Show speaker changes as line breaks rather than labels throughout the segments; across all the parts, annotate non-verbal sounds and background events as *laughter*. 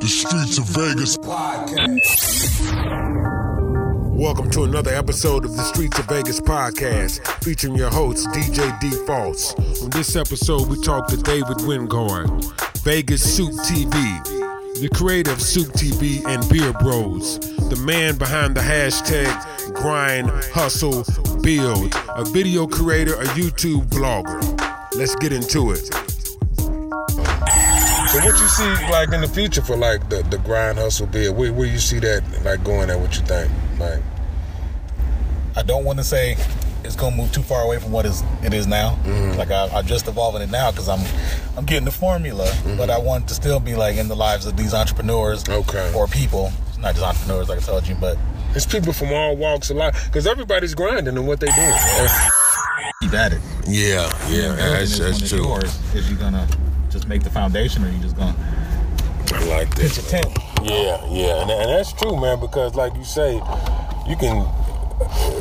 The Streets of Vegas podcast.
Welcome to another episode of the Streets of Vegas podcast, featuring your host, DJ D False. On this episode, we talk to David Wingard, Vegas Soup TV, the creator of Soup TV and Beer Bros, the man behind the hashtag Grind, Hustle, Build, a video creator, a YouTube vlogger. Let's get into it. So what you see like in the future for like the, the grind hustle build? Where, where you see that like going at what you think? Like
I don't want to say it's gonna move too far away from what is it is now.
Mm-hmm.
Like I, I'm just evolving it now because I'm I'm getting the formula,
Mm-hmm.
but I want to still be like in the lives of these entrepreneurs
Okay.
or people. It's not just entrepreneurs, like I told you, but
it's people from all walks of life because everybody's grinding in what they do.
keep at it.
Yeah, yeah, that's,
Building is when
that's true.
yours. Is you gonna just make the foundation, or you just gonna
I like
pitch a
that.
tent?
Yeah, yeah, and, and that's true, man. Because like you say, you can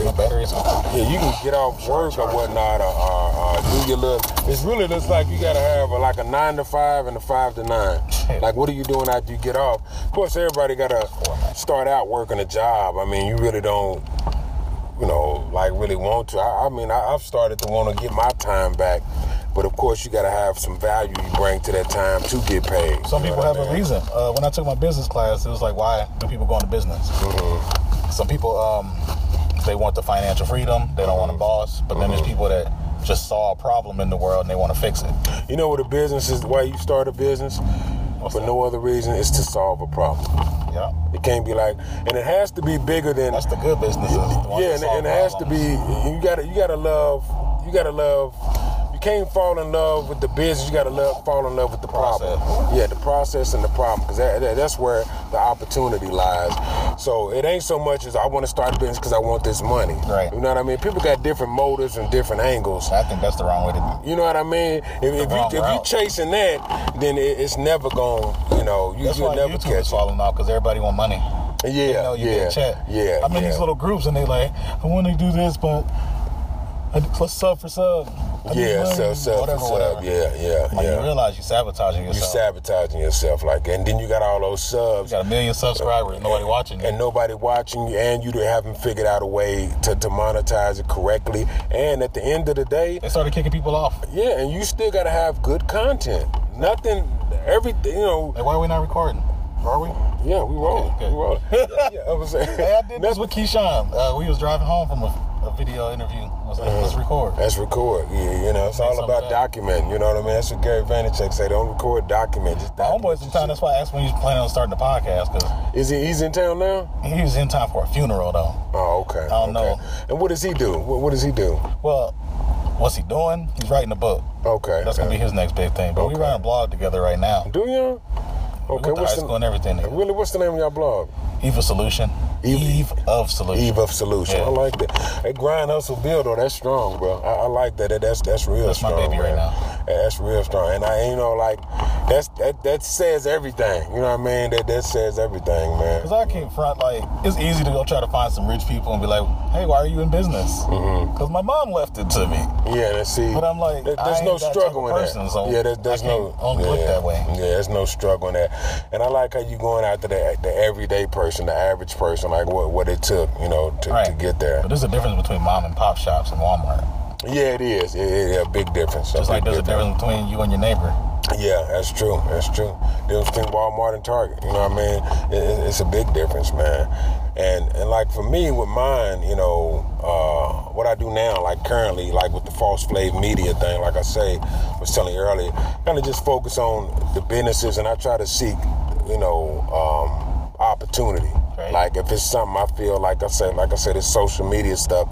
My batteries.
Yeah, you can get off work or whatnot, or, or, or do your little. It's really just like you gotta have a, like a nine to five and a five to nine. *laughs* Like, what are you doing after you get off? Of course, everybody gotta start out working a job. I mean, you really don't, you know, like really want to. I, I mean, I, I've started to want to get my time back, but of course, you gotta have some value you bring to that time to get paid.
Some people have
I
a
mean?
reason. Uh, when I took my business class, it was like, why do people go into business?
Mm-hmm.
Some people, um, they want the financial freedom. They don't want a boss. But then there's
Mm-hmm.
people that just saw a problem in the world and they want to fix it.
You know what a business is? Why you start a business? For no other reason, is to solve a problem.
Yeah,
It can't be like, and it has to be bigger than.
that's the good business.
yeah, and, and it has to be. You gotta, you gotta love. You gotta love. You can't fall in love with the business. You gotta love, fall in love with the problem.
Process.
Yeah, the process and the problem, because that, that- that's where the opportunity lies. So it ain't so much as I want to start a business because I want this money.
Right.
You know what I mean? People got different motives and different angles.
I think that's the wrong way to do.
You know what I mean? If, if you if you chasing that, then it, it's never going. You know, you,
That's
you'll
why
never
YouTube
catch
is falling off because everybody want money.
Yeah,
You know, you
yeah,
get a check.
yeah.
I'm in
yeah.
these little groups and they like, I want to do this, but Let's sub for sub. I
Yeah,
money,"
sub, sub,
whatever,
sub.
whatever.
Yeah, yeah,
Like,
yeah.
You realize you're sabotaging yourself.
you
yourself.
sabotaging yourself like and then you got all those
You
subs
got a million subscribers, nobody watching you.
and nobody watching you and you haven't figured out a way to, to monetize it correctly and at the end of the day
they started kicking people off.
yeah and you still got to have good content nothing everything you know
Like, why are we not recording? Are we?
yeah we rolling
Okay,
we rolling *laughs* yeah, I was saying
Hey, I did this with Keyshawn. Uh, we was driving home from a, a video interview. I was like, let's record.
Let's record. Yeah, you know, it's all about documenting. You know what I mean? That's what Gary Vaynerchuk say. Don't record, document. Just
My
document
homeboy
your
sometimes, that's why I asked when he was planning on starting the podcast, because
Is he? He's in town now.
he was in time for a funeral, though.
Oh, okay. I
don't know.
And what does he do? What, what does he do?
Well, what's he doing? He's writing a book.
Okay.
That's going to be his next big thing. But we
Okay.
run a blog together right now.
Do you? Okay. What's
high school and everything. together.
really? What's the name of your blog?
Eve of Solution.
Eve-
Eve, of Solution.
Eve of Solution.
Yeah.
I like that. That grind hustle build though. That's strong, bro. I, I like that. That- That's that's real strong.
That's my baby right now.
Yeah, that's real strong. And I, you know, like that's that that says everything. You know what I mean? That that says everything, man.
Because I can't front, like, it's easy to go try to find some rich people and be like, hey, why are you in business?
Mm-hmm.
Because my mom left it to me.
Yeah, and see,
But I'm like,
there- there's no struggle in
person,
that.
so
yeah, there's, there's no
only
yeah,
look that way.
Yeah, there's no struggle in that. And I like how you going after the the everyday person, the average person, like what what it took, you know, to, to get there.
But there's a difference between mom and pop shops and Walmart.
Yeah, it is. It, it, a big difference.
Just like
big
there's a difference between you and your neighbor.
Yeah, that's true. That's true. Difference between Walmart and Target. You know what I mean? It, it- it's a big difference, man. And and like for me with mine, you know, uh, what I do now, like currently, like with the false slave media thing, like I say, was telling you earlier, kind of just focus on the businesses, and I try to seek, you know, um, opportunity.
Right.
Like if it's something I feel like I said, like I said, it's social media stuff.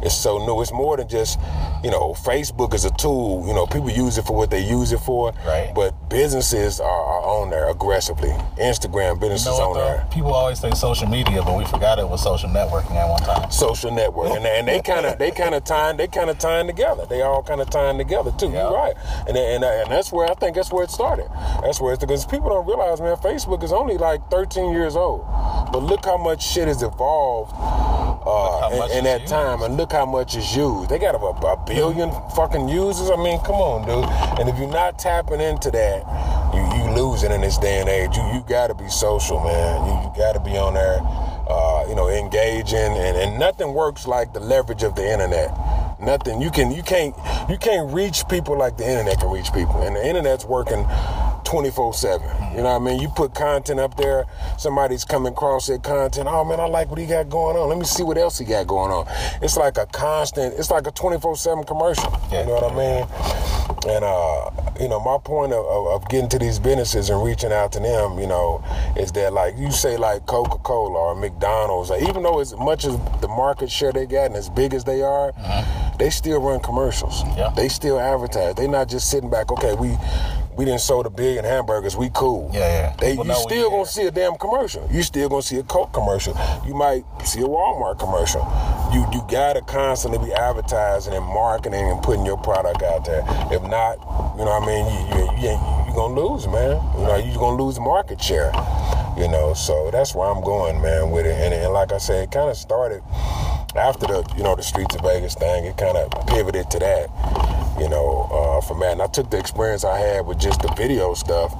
It's so new. It's more than just, you know, Facebook is a tool. You know, people use it for what they use it for.
Right.
But businesses are, are on there aggressively. Instagram
You
businesses
know
on there.
People always say social media, but we forgot it was social networking at one time.
Social network, and, and they kind of they kind of tying they kind of tying together. They all kind of tying together too.
Yeah.
You're right, and and and that's where I think that's where it started. That's where it's because people don't realize, man, Facebook is only like 13 years old, but look how much shit has evolved uh, in, in that
used.
time, and look how much is used. They got a, a billion fucking users. I mean, come on, dude. And if you're not tapping into that, you you losing in this day and age. You you got to be social, man. You, you got to be on there, uh, you know, engaging, and, and nothing works like the leverage of the internet. Nothing you can you can't you can't reach people like the internet can reach people, and the internet's working 24 7. You know what I mean? You put content up there, somebody's coming across that content. Oh man, I like what he got going on. Let me see what else he got going on. It's like a constant, it's like a 24 7 commercial. You know what I mean? And, uh, you know, my point of, of, of, getting to these businesses and reaching out to them, you know, is that like you say, like Coca Cola or McDonald's, like, even though as much as the market share they got and as big as they are, mm-hmm. they still run commercials.
Yeah.
They still advertise. They're not just sitting back, okay, we we didn't sold a billion hamburgers, we cool.
Yeah, yeah.
They, you still gonna see a damn commercial. You still gonna see a Coke commercial. You might see a Walmart commercial. You you gotta constantly be advertising and marketing and putting your product out there. If not, you know what I mean, you you, you, you gonna lose, man. You know, you're gonna lose market share. You know, so that's where I'm going, man, with it. And, and like I said, it kind of started after the you know the streets of Vegas thing. It kind of pivoted to that you know, uh, that. And I took the experience I had with just the video stuff,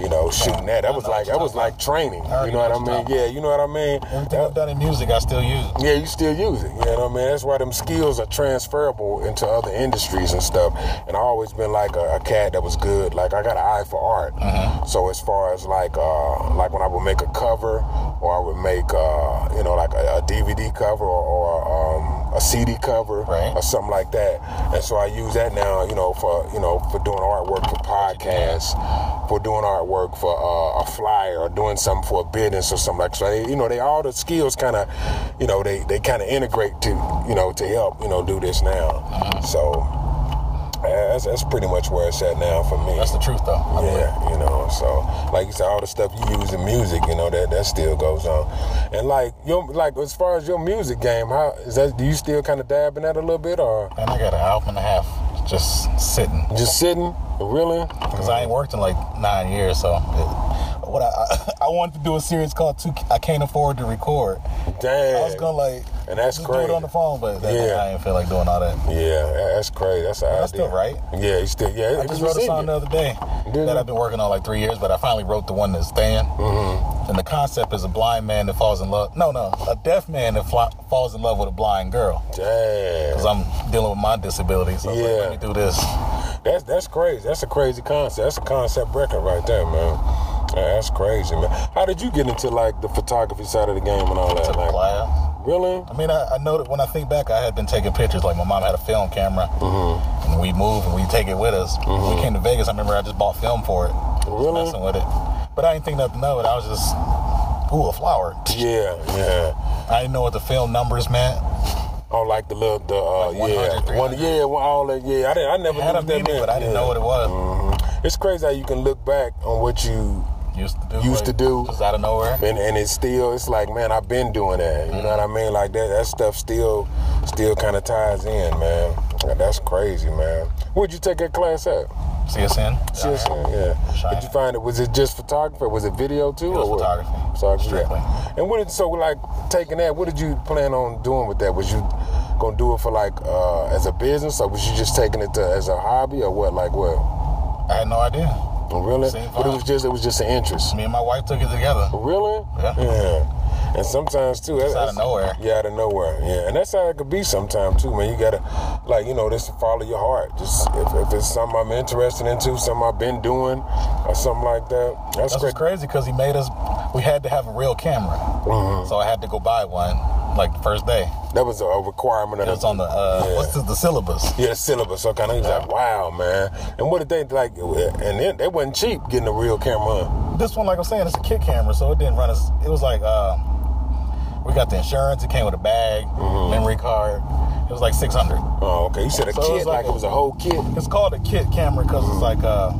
you know, shooting that. That was like that was like training. You know what I mean? Yeah, you know what I mean.
Everything I've done in music, I still use it.
Yeah, you still use it. You know what I mean? That's why them skills are transferable into other industries and stuff. And I always been like a, a cat that was good. Like I got an eye for art.
Mm-hmm.
So as far as like uh, like when I would make a cover or I would make uh, you know like a, a DVD cover or, or um, a CD cover
right.
or something like that. And so I use that now, you know, for you know for doing artwork for podcasts, for doing artwork for uh, a flyer or doing something for a business or something like. So they, you know, they all the skills kind of, you know, they they kind of integrate to you know to help you know do this now. So that's, that's pretty much where it's at now for me.
That's the truth, though. I
yeah, you know. So, like you said, all the stuff you use in music, you know, that that still goes on. And like your like as far as your music game, how is that? Do you still kind of dab in that a little bit, or?
And I got an album and a half just sitting.
Just sitting, really?
Because I ain't worked in like nine years, so. It, what I, I, *laughs* I wanted to do a series called Two, I Can't Afford to Record.
Damn.
I was gonna like
and that's
just
crazy.
do it on the phone, but that,
Yeah.
I didn't feel like doing all that.
Yeah, that's crazy. That's an
That's
idea.
still right.
Yeah, you still yeah.
I just wrote a song
you.
the other day
Did
that
you?
I've been working on like three years, but I finally wrote the one that's staying.
Mm-hmm.
And the concept is a blind man that falls in love. No, no, a deaf man that fly, falls in love with a blind girl.
Damn.
Because I'm dealing with my disability, so I was like,
Yeah.
let me do this.
That's that's crazy. That's a crazy concept. That's a concept record right there, man. Yeah, that's crazy, man. How did you get into like the photography side of the game and all that?
A
Like. Really?
I mean, I, I know that when I think back, I had been taking pictures. Like my mom had a film camera,
Mm-hmm.
and we move and we take it with us. When we came to Vegas, I remember I just bought film for it,
Really?
messing with it. But I didn't think nothing of it. I was just, ooh, a flower.
Yeah, yeah.
I didn't know what the film numbers meant.
Oh, like the little the uh,
Like
yeah, one yeah, well, all that yeah. I didn't. I never knew
a
what that
meaning,
meant.
but I didn't
yeah.
know what it was.
Mhm. It's crazy how you can look back on what you
Used to do.
Used to do.
Just out of nowhere.
and and it's still it's like man I've been doing that you know what I mean like that that stuff still still kind of ties in man that's crazy man where'd you take that class at
CSN.
CSN yeah did you find it was it just photography was it video too
It was
or what?
photography.
photography
Strictly.
yeah. and what did so like taking that what did you plan on doing with that was you gonna do it for like uh as a business or was you just taking it to, as a hobby or what like what
I had no idea.
Really
Same
but it was just it was just an interest
Me and my wife took it together.
Really?
Yeah.
Yeah. And sometimes too,
out of nowhere.
Yeah, out of nowhere. Yeah, and that's how it could be sometimes too, man. You gotta, like, you know, just follow your heart. Just if, if it's something I'm interested into, something I've been doing, or something like that. That's,
That's crazy because he made us. We had to have a real camera,
Mm-hmm.
so I had to go buy one like the first day.
That was a, requirement of
It was on the uh,
Yeah.
what's the, the syllabus?
yeah syllabus. So kind of, like, wow, man. And what did they like? And then they wasn't cheap getting a real camera. on.
This one, like I'm saying, it's a kit camera, so it didn't run us. It was like uh, we got the insurance. It came with a bag,
Mm-hmm.
memory card. It was like 600.
Oh, okay. You said a
So it
kit
was
like,
like
it was a whole kit.
It's called a kit camera because it's like uh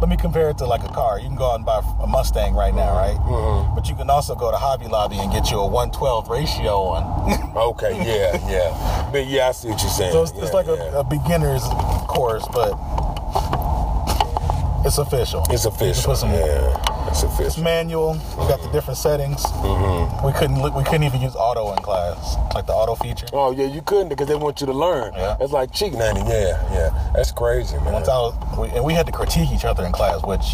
let me compare it to like a car. You can go out and buy a Mustang right now, right?
Mhm.
But you can also go to Hobby Lobby and get you a 112 ratio one. *laughs*
Okay, yeah, yeah. But yeah, I see what you're saying.
so it's, it's like
yeah.
a, a beginner's course, but it's official.
It's official.
some
yeah. It's official.
It's manual. We got the different settings.
Mm-hmm.
We couldn't we couldn't even use auto in class, like the auto feature.
Oh yeah, you couldn't because they want you to learn.
Yeah.
It's like cheating at it. Yeah, yeah. That's crazy, man.
Once I was, we, and we had to critique each other in class, which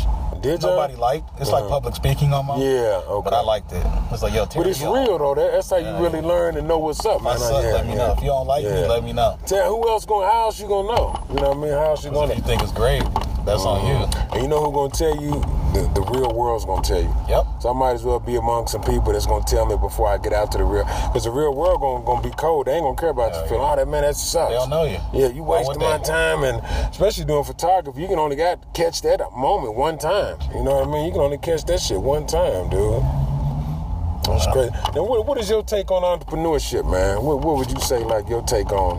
Did
nobody liked. It's like public speaking almost.
Yeah, okay.
But I liked it. It's like yo,
But it's
yo,
real though. That- That's how you
Yeah,
really learn and know what's up,
My
man.
son,
Yeah,
let me
yeah.
know. If you don't like me, let me know.
Tell who else going? How else you gonna know? You know what I mean? How else you gonna?
you think it's great, that's on you.
And you know who gonna tell you? The, the real world's gonna tell you.
Yep.
So I might as well be among some people that's gonna tell me before I get out to the real, because the real world gonna, gonna be cold. They ain't gonna care about
Hell
your feeling. Oh, that man, that sucks.
They don't know you.
Yeah, you wasting my
they?
time, and especially doing photography, you can only got catch that moment one time. You know what I mean? You can only catch that shit one time, dude. That's
Wow.
crazy. Now, what, what is your take on entrepreneurship, man? What, what would you say, like your take on?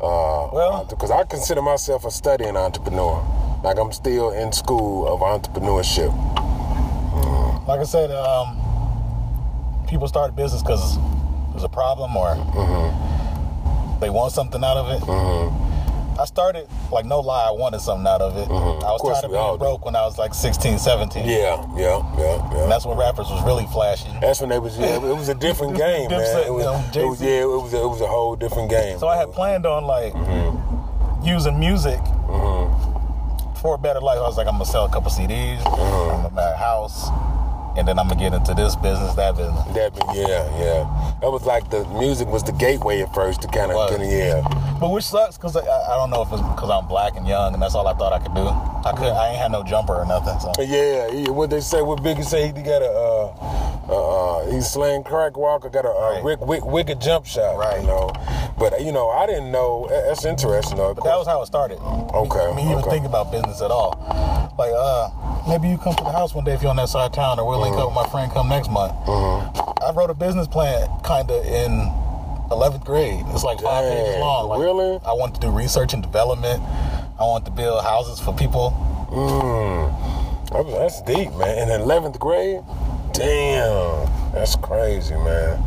Uh,
Well-
because I consider myself a studying entrepreneur. Like I'm still in school of entrepreneurship.
Like I said, um, people start a business because there's a problem or
Mm-hmm.
they want something out of it. I started, like, no lie, I wanted something out of it. I was
Mm-hmm.
tired of being
do.
broke when I was like 16, 17.
Yeah, yeah, yeah, yeah.
And that's when rappers was really flashy.
That's when they was. Yeah, it was a different *laughs* game, man.
Dipset,
It was,
you know,
it was, yeah, it was. A, it was a whole different game.
So I had planned on, like, using music for a better life. I was like, I'm to sell a couple CDs, I'm going to buy a house, and then I'm to get into this business, that business.
That, yeah, yeah. That was like the music was the gateway at first to kind of, yeah.
But which sucks because I, I don't know if it's because I'm black and young and that's all I thought I could do. I could I ain't had no jumper or nothing. So
Yeah, yeah. What they say, what Biggie say, he got a, uh, uh, uh, he's slaying crack walker, got a, uh
Right.
wick, wick, wicked jump shot,
Right.
you know. But you know, I didn't know. That's interesting, though.
but that was how it started.
Okay, I
Me even
okay.
think about business at all. Like uh, maybe you come to the house one day if you're on that side of town, or we'll link up with my friend come next month.
Mm-hmm.
I wrote a business plan kind of in 11th grade. It's like five pages long. Like,
really?
I want to do research and development. I want to build houses for people.
Mm, that's deep, man. In eleventh grade, damn, that's crazy, man.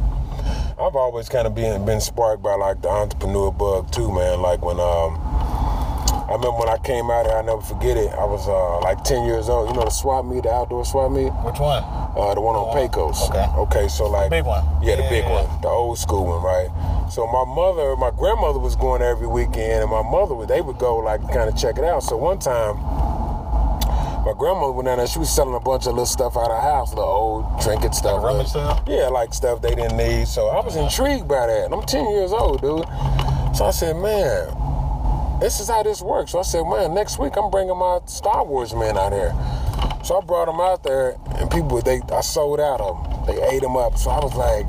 I've always kind of been been sparked by like the entrepreneur bug too, man. Like when um, I remember when I came out here, I never forget it. I was uh, like ten years old. You know the swap meet, the outdoor swap meet,
Which one?
uh, the one on Pecos.
Okay.
Okay, so like the
big one.
Yeah, the
Yeah,
big
yeah,
one, the old school one, right? So my mother, my grandmother was going every weekend, and my mother would they would go like kind of check it out. So one time, my grandmother went down there. She was selling a bunch of little stuff out of her house, little old trinket stuff. like-
sale?
Yeah, like stuff they didn't need. So I was intrigued by that. And I'm 10 years old, dude. So I said, man, this is how this works. So I said, man, next week I'm bringing my Star Wars men out here. So I brought them out there, and people, they, I sold out of them. They ate them up. So I was like,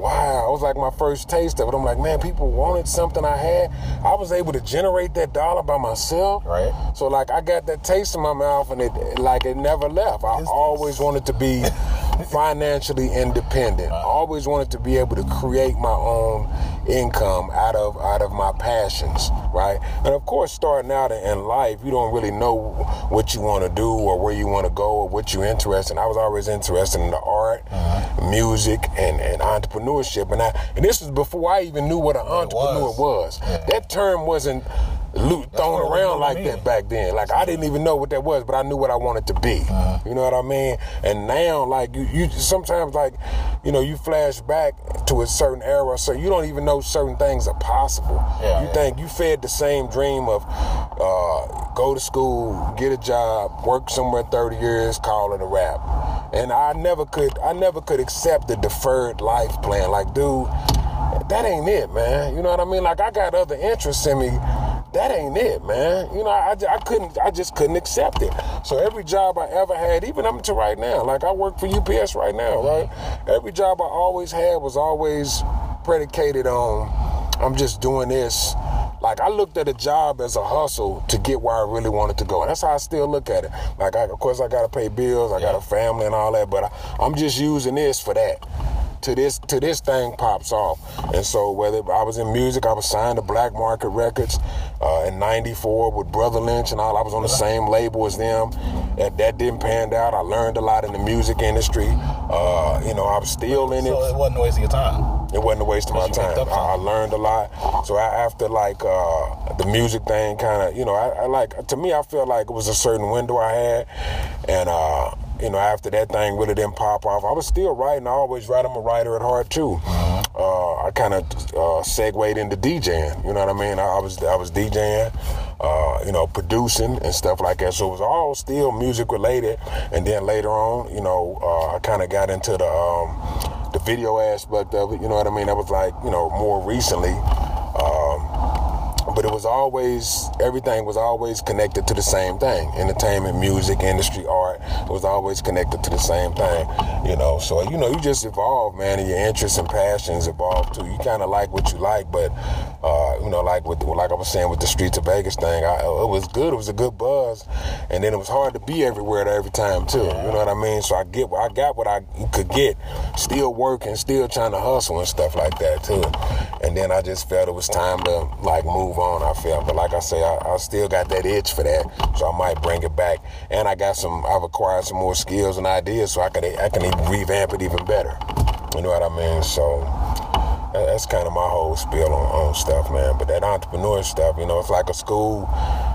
wow. It was like my first taste of it. I'm like, man, people wanted something I had. I was able to generate that dollar by myself.
Right.
So like, I got that taste in my mouth, and it like it never left. I always wanted to be *laughs* financially independent. I always wanted to be able to create my own income out of out of my passions, right? And of course, starting out in- in life, you don't really know what you want to do or where you want to go or what you're interested in. I was always interested in the art, uh-huh. Music, and, and entrepreneurship. And I and this was before I even knew what an entrepreneur
was.
was.
Yeah.
That term wasn't lo- thrown
what it was
around like
me.
that back then. Like I didn't even know what that was, but I knew what I wanted to be.
Uh-huh.
You know what I mean? And now, like you, you sometimes like, you know, you flash back to a certain era, so you don't even know certain things are possible.
Yeah,
you
yeah.
think you fed the same dream of uh, go to school, get a job, work somewhere thirty years, call it a wrap. And I never could, I never could accept the deferred life plan. Like, dude, that ain't it, man. You know what I mean? Like I got other interests in me. That ain't it, man. You know, I, I couldn't, I just couldn't accept it. So every job I ever had, even up to right now, like I work for UPS right now, right? Every job I always had was always predicated on, I'm just doing this. Like I looked at a job as a hustle to get where I really wanted to go, and that's how I still look at it. Like, I, of course, I got to pay bills, I got a family and all that, but I, I'm just using this for that to this to this thing pops off. And so whether I was in music, I was signed to Black Market Records uh, in '94 with Brotha Lynch and all. I was on the same label as them. That that didn't pan out. I learned a lot in the music industry. Uh, you know, I was still in it.
So it wasn't a waste of your time.
It wasn't a waste of my
Because you picked
time. I, I learned a lot. So I, after like uh, the music thing, kind of, you know, I, I like to me, I felt like it was a certain window I had, and uh, you know, after that thing really didn't pop off, I was still writing. I always write. I'm a writer at heart too. Uh, I kind of uh, segued into DJing. You know what I mean? I, I was I was DJing, uh, you know, producing and stuff like that. So it was all still music related. And then later on, you know, uh, I kind of got into the um, the video aspect of it. You know what I mean? That was like you know more recently. But it was always everything was always connected to the same thing. Entertainment music industry art it was always connected to the same thing you know? So you know you just evolve man and your interests and passions evolve too. You kind of like what you like but uh, you know like with like i was saying with the streets of vegas thing I, it was good it was a good buzz and then it was hard to be everywhere at every time too you know what i mean? So i get i got what i could get still working still trying to hustle and stuff like that too. And then i just felt it was time to like move on, I feel. But like I say, I, I, still got that itch for that, so I might bring it back. And I got some, I've acquired some more skills and ideas, so I can, I can even revamp it even better. You know what I mean? So that's kind of my whole spiel on, on stuff, man. But that entrepreneur stuff, you know, it's like a school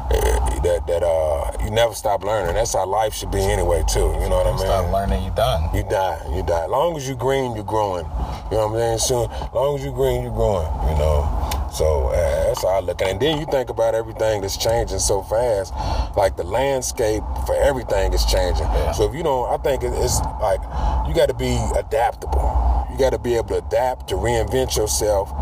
that that uh you never stop learning. That's how life should be anyway, too. You know what I mean?
Stop learning, you done.
You die, you die. As long as you green, you're growing. You know what I'm saying? Soon, as long as you green, you're growing. You know. So uh, that's how I look at it. And then you think about everything that's changing so fast. Like the landscape for everything is changing. Yeah. So if you don't, I think it's like you got to be adaptable. You got to be able to adapt, to reinvent yourself,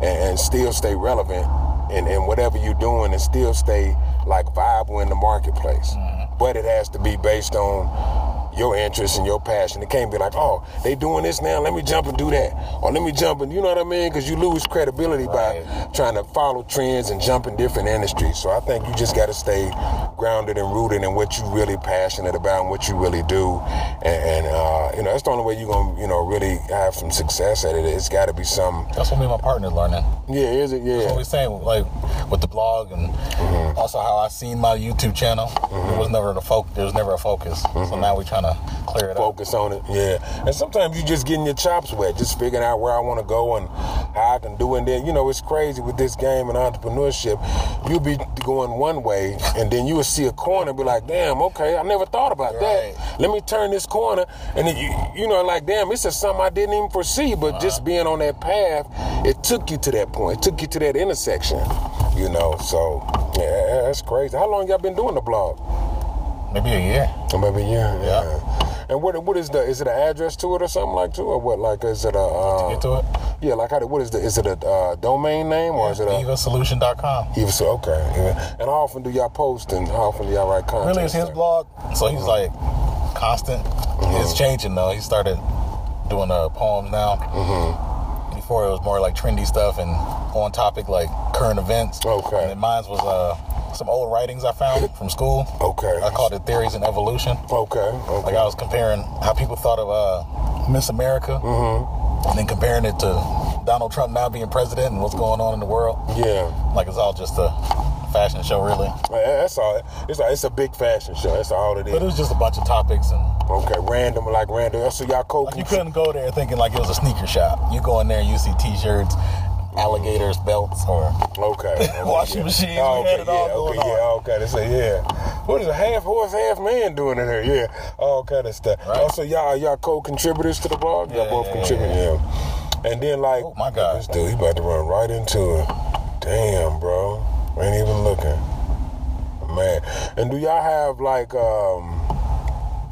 and, and still stay relevant in, in, whatever you're doing and still stay like viable in the marketplace. Mm-hmm. But it has to be based on your interest and your passion. It can't be like, oh, they doing this now, let me jump and do that. Or let me jump and, you know what I mean? Because you lose credibility right. by trying to follow trends and jump in different industries. So I think you just got to stay grounded and rooted in what you're really passionate about and what you really do. And, and uh, you know, that's the only way you're going to, you know, really have some success at it. It's got to be some.
That's what me and my partner learning.
Yeah, is it? Yeah.
That's what we're saying, like with the blog and mm-hmm. also how I seen my YouTube channel. Mm-hmm. It was never the focus. There was never a focus. Mm-hmm. So now we're trying to clear it
Focus
up.
on it, yeah. And sometimes you just getting your chops wet, just figuring out where I want to go and how I can do it. And then, you know, it's crazy with this game and entrepreneurship. You'll be going one way, and then you will see a corner and be like, damn, okay, I never thought about right. that. Let me turn this corner. And then you, you know, like, damn, this is something I didn't even foresee, but uh-huh. just being on that path, it took you to that point. It took you to that intersection, you know. So, yeah, that's crazy. How long y'all been doing the blog?
Maybe a year.
maybe a year. Yeah. yeah. And what what is the is it an address to it or something like to or what like is it a uh,
to get to it?
Yeah, like how what is the is it a uh, domain name or yeah, is it a
evasolution.com?
Eva so okay. And how often do y'all post and how often do y'all write content?
Really, it's his blog, so he's like constant. Mm-hmm. It's changing though. He started doing uh, poems now. Mm-hmm. Before it was more like trendy stuff and on topic like current events.
Okay.
And then mine was uh some old writings I found from school.
Okay.
I called it Theories in Evolution.
Okay. okay.
Like I was comparing how people thought of uh, Miss America, mm-hmm. and then comparing it to Donald Trump now being president and what's going on in the world.
Yeah.
Like it's all just a fashion show, really.
That's all. It's a, it's a big fashion show. That's all it is.
But it was just a bunch of topics and.
Okay, random like random. So y'all co.
Like you couldn't go there thinking like it was a sneaker shop. You go in there and you see T-shirts alligators belts or
okay, *laughs* okay
washing
yeah.
machines.
Oh,
okay,
yeah, okay, yeah, okay. They say yeah. What is a half horse, half man doing in there? Yeah, all kind of stuff. Right. Also, y'all y'all co-contributors to the blog. Y'all both contributing. Yeah. And then like,
oh my God,
this dude, he about to run right into it. Damn, bro, ain't even looking. Man, and do y'all have like um?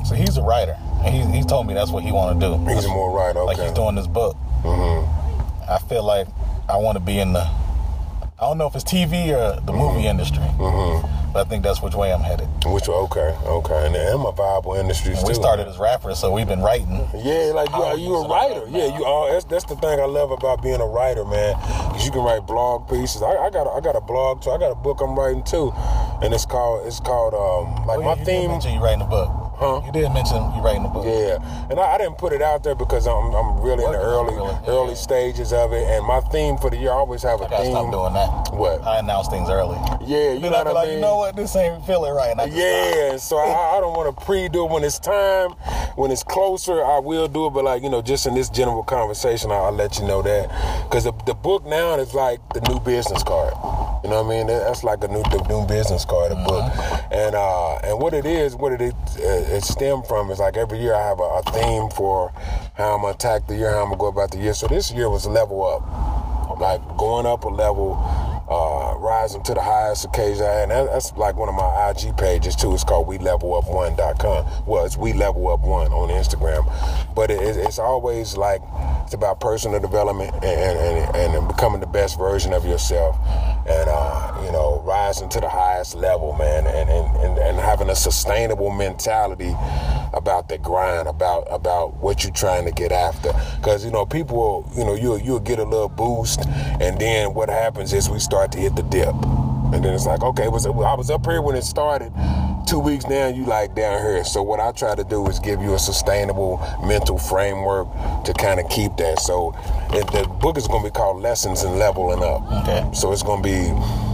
So he's a writer. He he told me that's what he want to do.
He's more writer. Okay.
Like he's doing this book. Mm-hmm. I feel like I want to be in the. I don't know if it's TV or the movie mm-hmm. industry, mm-hmm. but I think that's which way I'm headed.
Which way okay, okay, and I'm a viable industry
We started as rappers, so we've been writing.
Yeah, like you, are you a writer? Yeah, you are. That's, that's the thing I love about being a writer, man. Cause you can write blog pieces. I, I got a, I got a blog too. I got a book I'm writing too, and it's called it's called um like oh, yeah, my
you
theme.
You writing a book?
Huh?
You did mention you writing a book.
Yeah, and I, I, didn't put it out there because I'm, I'm really in the early really. early yeah. stages of it. And my theme for the year I always have a
I gotta
theme.
Stop doing that.
What?
I announce things early.
Yeah, you
then
know
I
what I
like,
mean.
You know what? This ain't feeling right.
yeah, so I, I don't want to pre-do it when it's time. When it's closer, I will do it. But like you know, just in this general conversation, I'll, I'll let you know that because the, the book now is like the new business card. You know what I mean? That- That's like a new the new business card, a book. And uh, and what it is, what it uh, it stemmed from is like every year I have a, a theme for how I'm gonna attack the year, how I'm gonna go about the year. So this year was level up, like going up a level, uh, rising to the highest occasion. And that, that's like one of my IG pages too. It's called We Level Up One.com. Well, it's We Level Up One on Instagram, but it, it's always like it's about personal development and, and, and, and becoming the best version of yourself, and uh, you know, rising to the highest level, man, and, and, and, and having a sustainable mentality about the grind, about about what you're trying to get after. Because you know, people, you know, you you'll get a little boost, and then what happens is we start to hit the dip, and then it's like, okay, was I was up here when it started. Two weeks now, you like down here. So what I try to do is give you a sustainable mental framework to kind of keep that. So it, the book is going to be called Lessons in Leveling Up.
Okay.
So it's going to be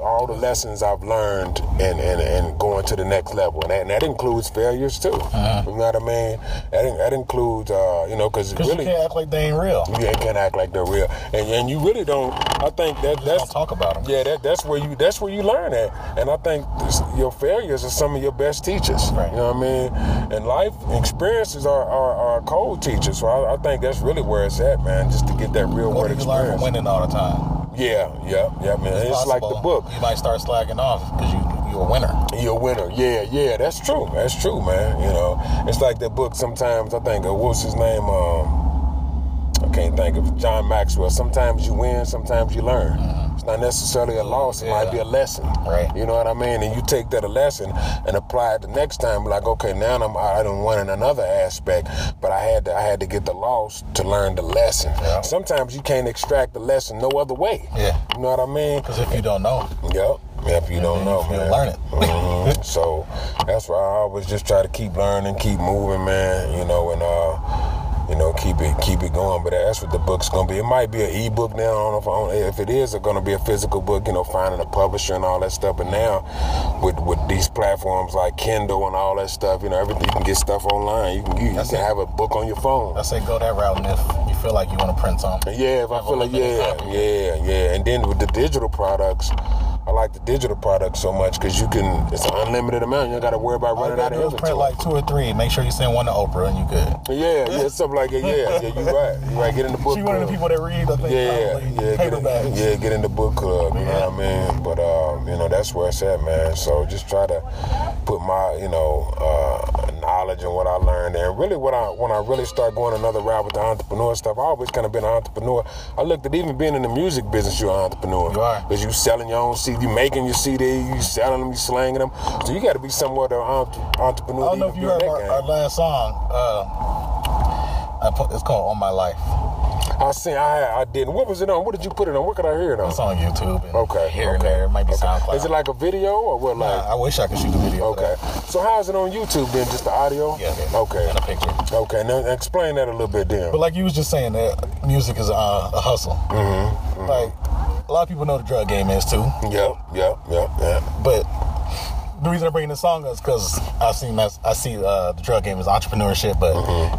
all the lessons I've learned and, and, and going to the next level, and that, and that includes failures too.
Uh-huh.
You know what I mean? That, that includes uh, you know because really
you can't act like they ain't real.
you ain't- can't act like they're real, and and you really don't. I think that
Don't
that's
talk about them.
yeah, that, that's where you that's where you learn at. And I think this, your failures are some of your best teachers.
Right.
You know what I mean? And life experiences are, are, are cold teachers. So I, I think that's really where it's at, man. Just to get that real
What
world
you learn
experience.
from winning all the time?
Yeah, yeah, yeah, man. It's, like the book.
You might start slacking off because you you're a winner.
You're a winner. Yeah, yeah, that's true. That's true, man. You know, it's like that book. Sometimes I think, uh, what's his name? Um, I can't think of John Maxwell. Sometimes you win, sometimes you learn. It's not necessarily a loss. It might be a lesson.
Right.
You know what I mean? And you take that a lesson and apply it the next time. Like, okay, now I'm I done won in another aspect, but I had to I had to get the loss to learn the lesson.
Yeah.
Sometimes you can't extract the lesson no other way.
Yeah.
You know what I mean?
Because if you don't know,
Yep. If you don't know,
you'll
man.
learn it. *laughs*
Mhm. So that's why I always just try to keep learning, keep moving, man. You know, and uh, you know, keep it keep it going. But that's what the book's gonna be. It might be an ebook now. I don't know if, if it is gonna be a physical book. You know, finding a publisher and all that stuff. But now, with with these platforms like Kindle and all that stuff, you know, everything you can get stuff online. You can you, you can
it.
have a book on your phone.
I say go that route, and if you feel like you want to print something,
Yeah, if I feel like yeah, yeah, yeah, and then with the digital products, I like the digital product so much because you can. It's an unlimited amount. You don't got to worry about running out of
is print like two or three. Make sure you send one to Oprah, and you good.
yeah, yeah, something like that. Yeah, yeah, you right. You right. Get in the book.
She one of the people that read, I think,
Yeah, yeah, get in, yeah, get in the book club. You know what I mean? But um, you know, that's where it's at, man. So just try to put my, you know, uh, knowledge and what I learned, and really what I when I really start going another route with the entrepreneur stuff. I always kind of been an entrepreneur. I looked at even being in the music business, you're an entrepreneur.
You are.
because you selling your own CD, you making your CD, you selling them, you slanging them. So you got to be somewhat of an entrepreneur.
I don't know if you heard our, our last song. Uh, I put it's called "On My Life."
I seen, I, I didn't. What was it on? What did you put it on? What could I hear it on?
It's on YouTube. And
Okay.
Here and there, it might be
okay.
SoundCloud.
Is it like a video or what? Like
Nah, I wish I could shoot the video.
okay. So how is it on YouTube then? Just the audio?
Yeah. yeah.
Okay.
And a picture.
Okay. Now explain that a little bit then.
But like you was just saying, that music is uh, a hustle. Mm-hmm, Like a lot of people know the drug game is too.
Yep. Yep. Yep. Yep.
But the reason I bring this song is because I seen that I see uh, the drug game is entrepreneurship, but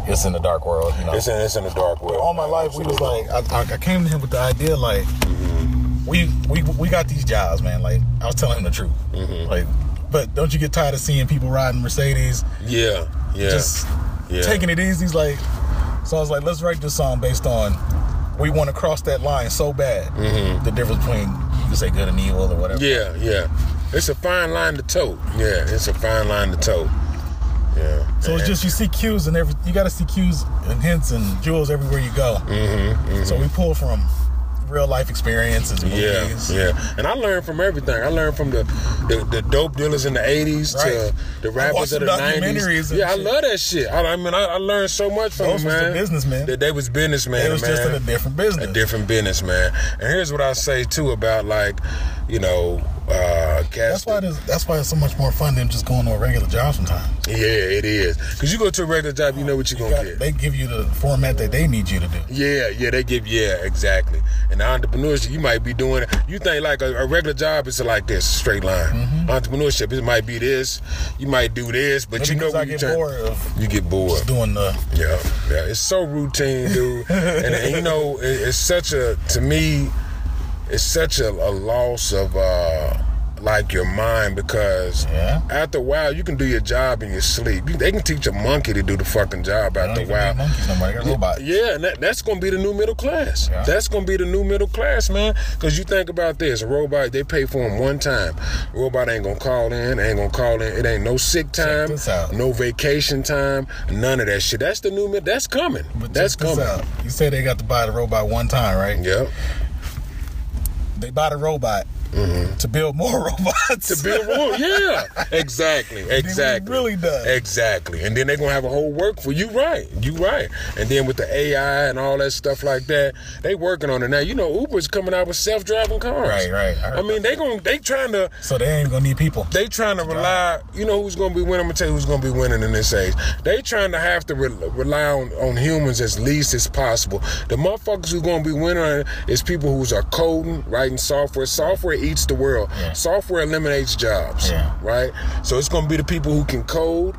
it's in the dark world. You know,
It's in it's in the dark world.
all my life we was like I, I- came to him with the idea like we we we got these jobs, man. Like I was telling him the truth. Like, but don't you get tired of seeing people riding Mercedes,
Yeah. Yeah.
just
yeah.
taking it easy? Like, so I was like, let's write this song based on we want to cross that line so bad. The difference between you can say good and evil or whatever.
Yeah. Yeah. It's a fine line to toe. Yeah. It's a fine line to toe. Yeah.
So it's just you see cues and every you got to see cues and hints and jewels everywhere you go. Mm-hmm, So we pull from real life experiences,
Yeah,
movies.
yeah, and I learned from everything. I learned from the the, the dope dealers in the '80s
Right.
to the rappers of the
some
'90s.
documentaries and
Yeah, I love that shit. I, I mean, I, I learned so much from
Those
them,
was the
man.
businessmen.
That they was businessmen.
It was
man.
just in a different business.
A different business, man. And here's what I say too about like, you know, uh.
That's why it is, that's why it's so much more fun than just going to a regular job sometimes.
Yeah, it is. Cause you go to a regular job, you know what you're
You
gonna
got-
get.
they give you the format that they need you to do.
Yeah, yeah, they give yeah, exactly. And the entrepreneurship, you might be doing. You think like a, a regular job is like this, straight line.
Mm-hmm.
Entrepreneurship, it might be this. You might do this, but you know when you
get
turn,
bored of
you get bored.
just doing the
Yeah, yeah, it's so routine, dude. *laughs* and, and you know, it, it's such a to me. It's such a, a loss of uh, like your mind because
Yeah.
after a while you can do your job in your sleep. You, they can teach a monkey to do the fucking job after a while.
need monkeys no more. They got robots.
Yeah, and that, that's gonna be the new middle class.
Yeah.
That's gonna be the new middle class, man. Cause you think about this: a robot, they pay for him one time. robot ain't gonna call in, ain't gonna call in. It ain't no sick time, no vacation time, none of that shit. That's the new mid. That's coming.
But
that's coming.
out. You say they got to buy the robot one time, right?
Yep.
They bought a robot to build more *laughs* robots.
Mm-hmm. To build room, yeah, exactly, exactly,
really does.
exactly. And then they're gonna have a whole work for you, right? You right. And then with the AI and all that stuff like that, they working on it now. You know, Uber's coming out with self-driving cars.
Right, right. I
I mean, they gonna they trying to
so they ain't gonna need people.
they trying to rely. You know who's gonna be winning? I'm gonna tell you who's gonna be winning in this age. They trying to have to re- rely on, on humans as least as possible. The motherfuckers who gonna be winning is people who's are coding, writing software. Software eats the world.
Yeah.
Software eliminates jobs.
Yeah.
Right. So it's gonna be the people who can code.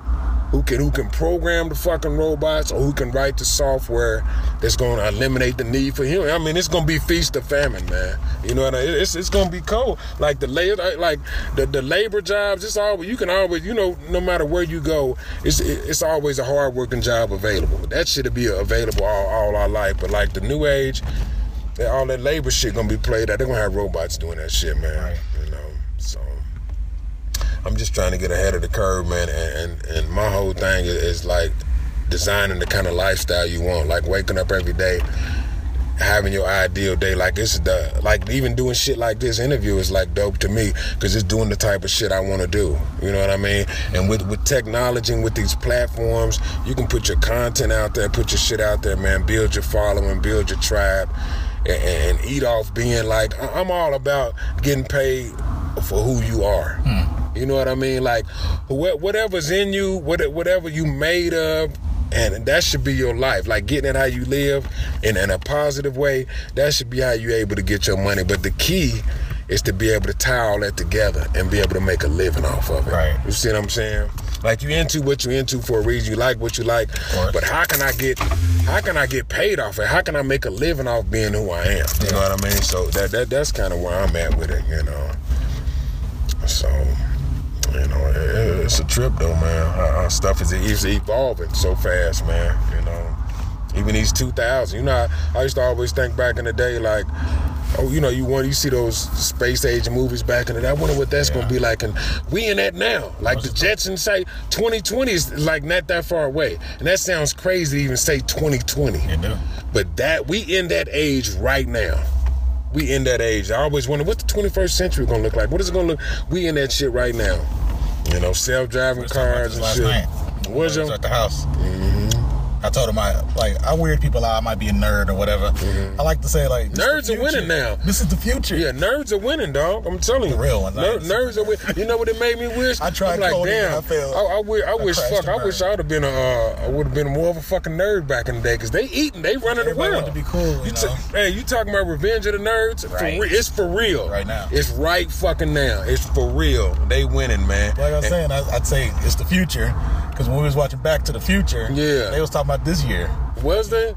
Who can who can program the fucking robots or who can write the software that's going to eliminate the need for human? I mean, it's going to be feast or famine, man. You know what I mean? It's it's going to be cold. Like the labor, like the, the labor jobs. It's always you can always you know no matter where you go, it's it's always a hard working job available. That should be available all, all our life. But like the new age, all that labor shit gonna be played out. They're gonna have robots doing that shit, man.
Right.
You know, so. I'm just trying to get ahead of the curve, man. And and, and my whole thing is, is like designing the kind of lifestyle you want, like waking up every day, having your ideal day. Like this is the like even doing shit like this interview is like dope to me because it's doing the type of shit I want to do. You know what I mean? And with with technology and with these platforms, you can put your content out there, put your shit out there, man. Build your following, build your tribe. And, and eat off being like I'm all about getting paid for who you are. Hmm. You know what I mean? Like whatever's in you, whatever you made of, and that should be your life. Like getting it how you live in, in a positive way. That should be how you able to get your money. But the key is to be able to tie all that together and be able to make a living off of it.
Right.
You see what I'm saying? Like you into what you into for a reason. You like what you like. But how can I get how can I get paid off it? How can I make a living off being who I am? You know what I mean? So that that that's kind of where I'm at with it, you know. So, you know, it, it- it's a trip though, man. How stuff is is evolving so fast, man. You know, even these 2000. You know, I, I used to always think back in the day, like, oh, you know, you want you see those space age movies back in the day. I wonder what that's gonna be like, and we in that now. Like the Jetsons say, 2020 is like not that far away, and that sounds crazy to even say 2020.
You do.
But that we in that age right now. We in that age. I always wonder what's the 21st century gonna look like. What is it gonna look? We in that shit right now. You know, self-driving cars and shit.
night. Was
your?
at the house. Mm-hmm. I told him I like I weird people out. I might be a nerd or whatever. I like to say like
Nerds are winning now.
This is the future.
Yeah, nerds are winning, dog. I'm telling you.
The real ones,
Ner- nerds are winning. You know what it made me wish?
I tried
I'm like,
coding and
damn.
I failed.
I, I, wish, I, wish fuck. I wish. I would have been a. Uh, I would have been more of a fucking nerd back in the day because they eating, they running the
Everybody
world.
want to be cool, you
ta-
know?
hey, you talking about Revenge of the Nerds? For
Right.
re- it's for real.
Right now.
It's right fucking now. It's for real. They winning, man.
Like I was
And-
saying, I, I'd say it's the future because when we was watching Back to the Future,
Yeah.
they was talking about this year.
Was there?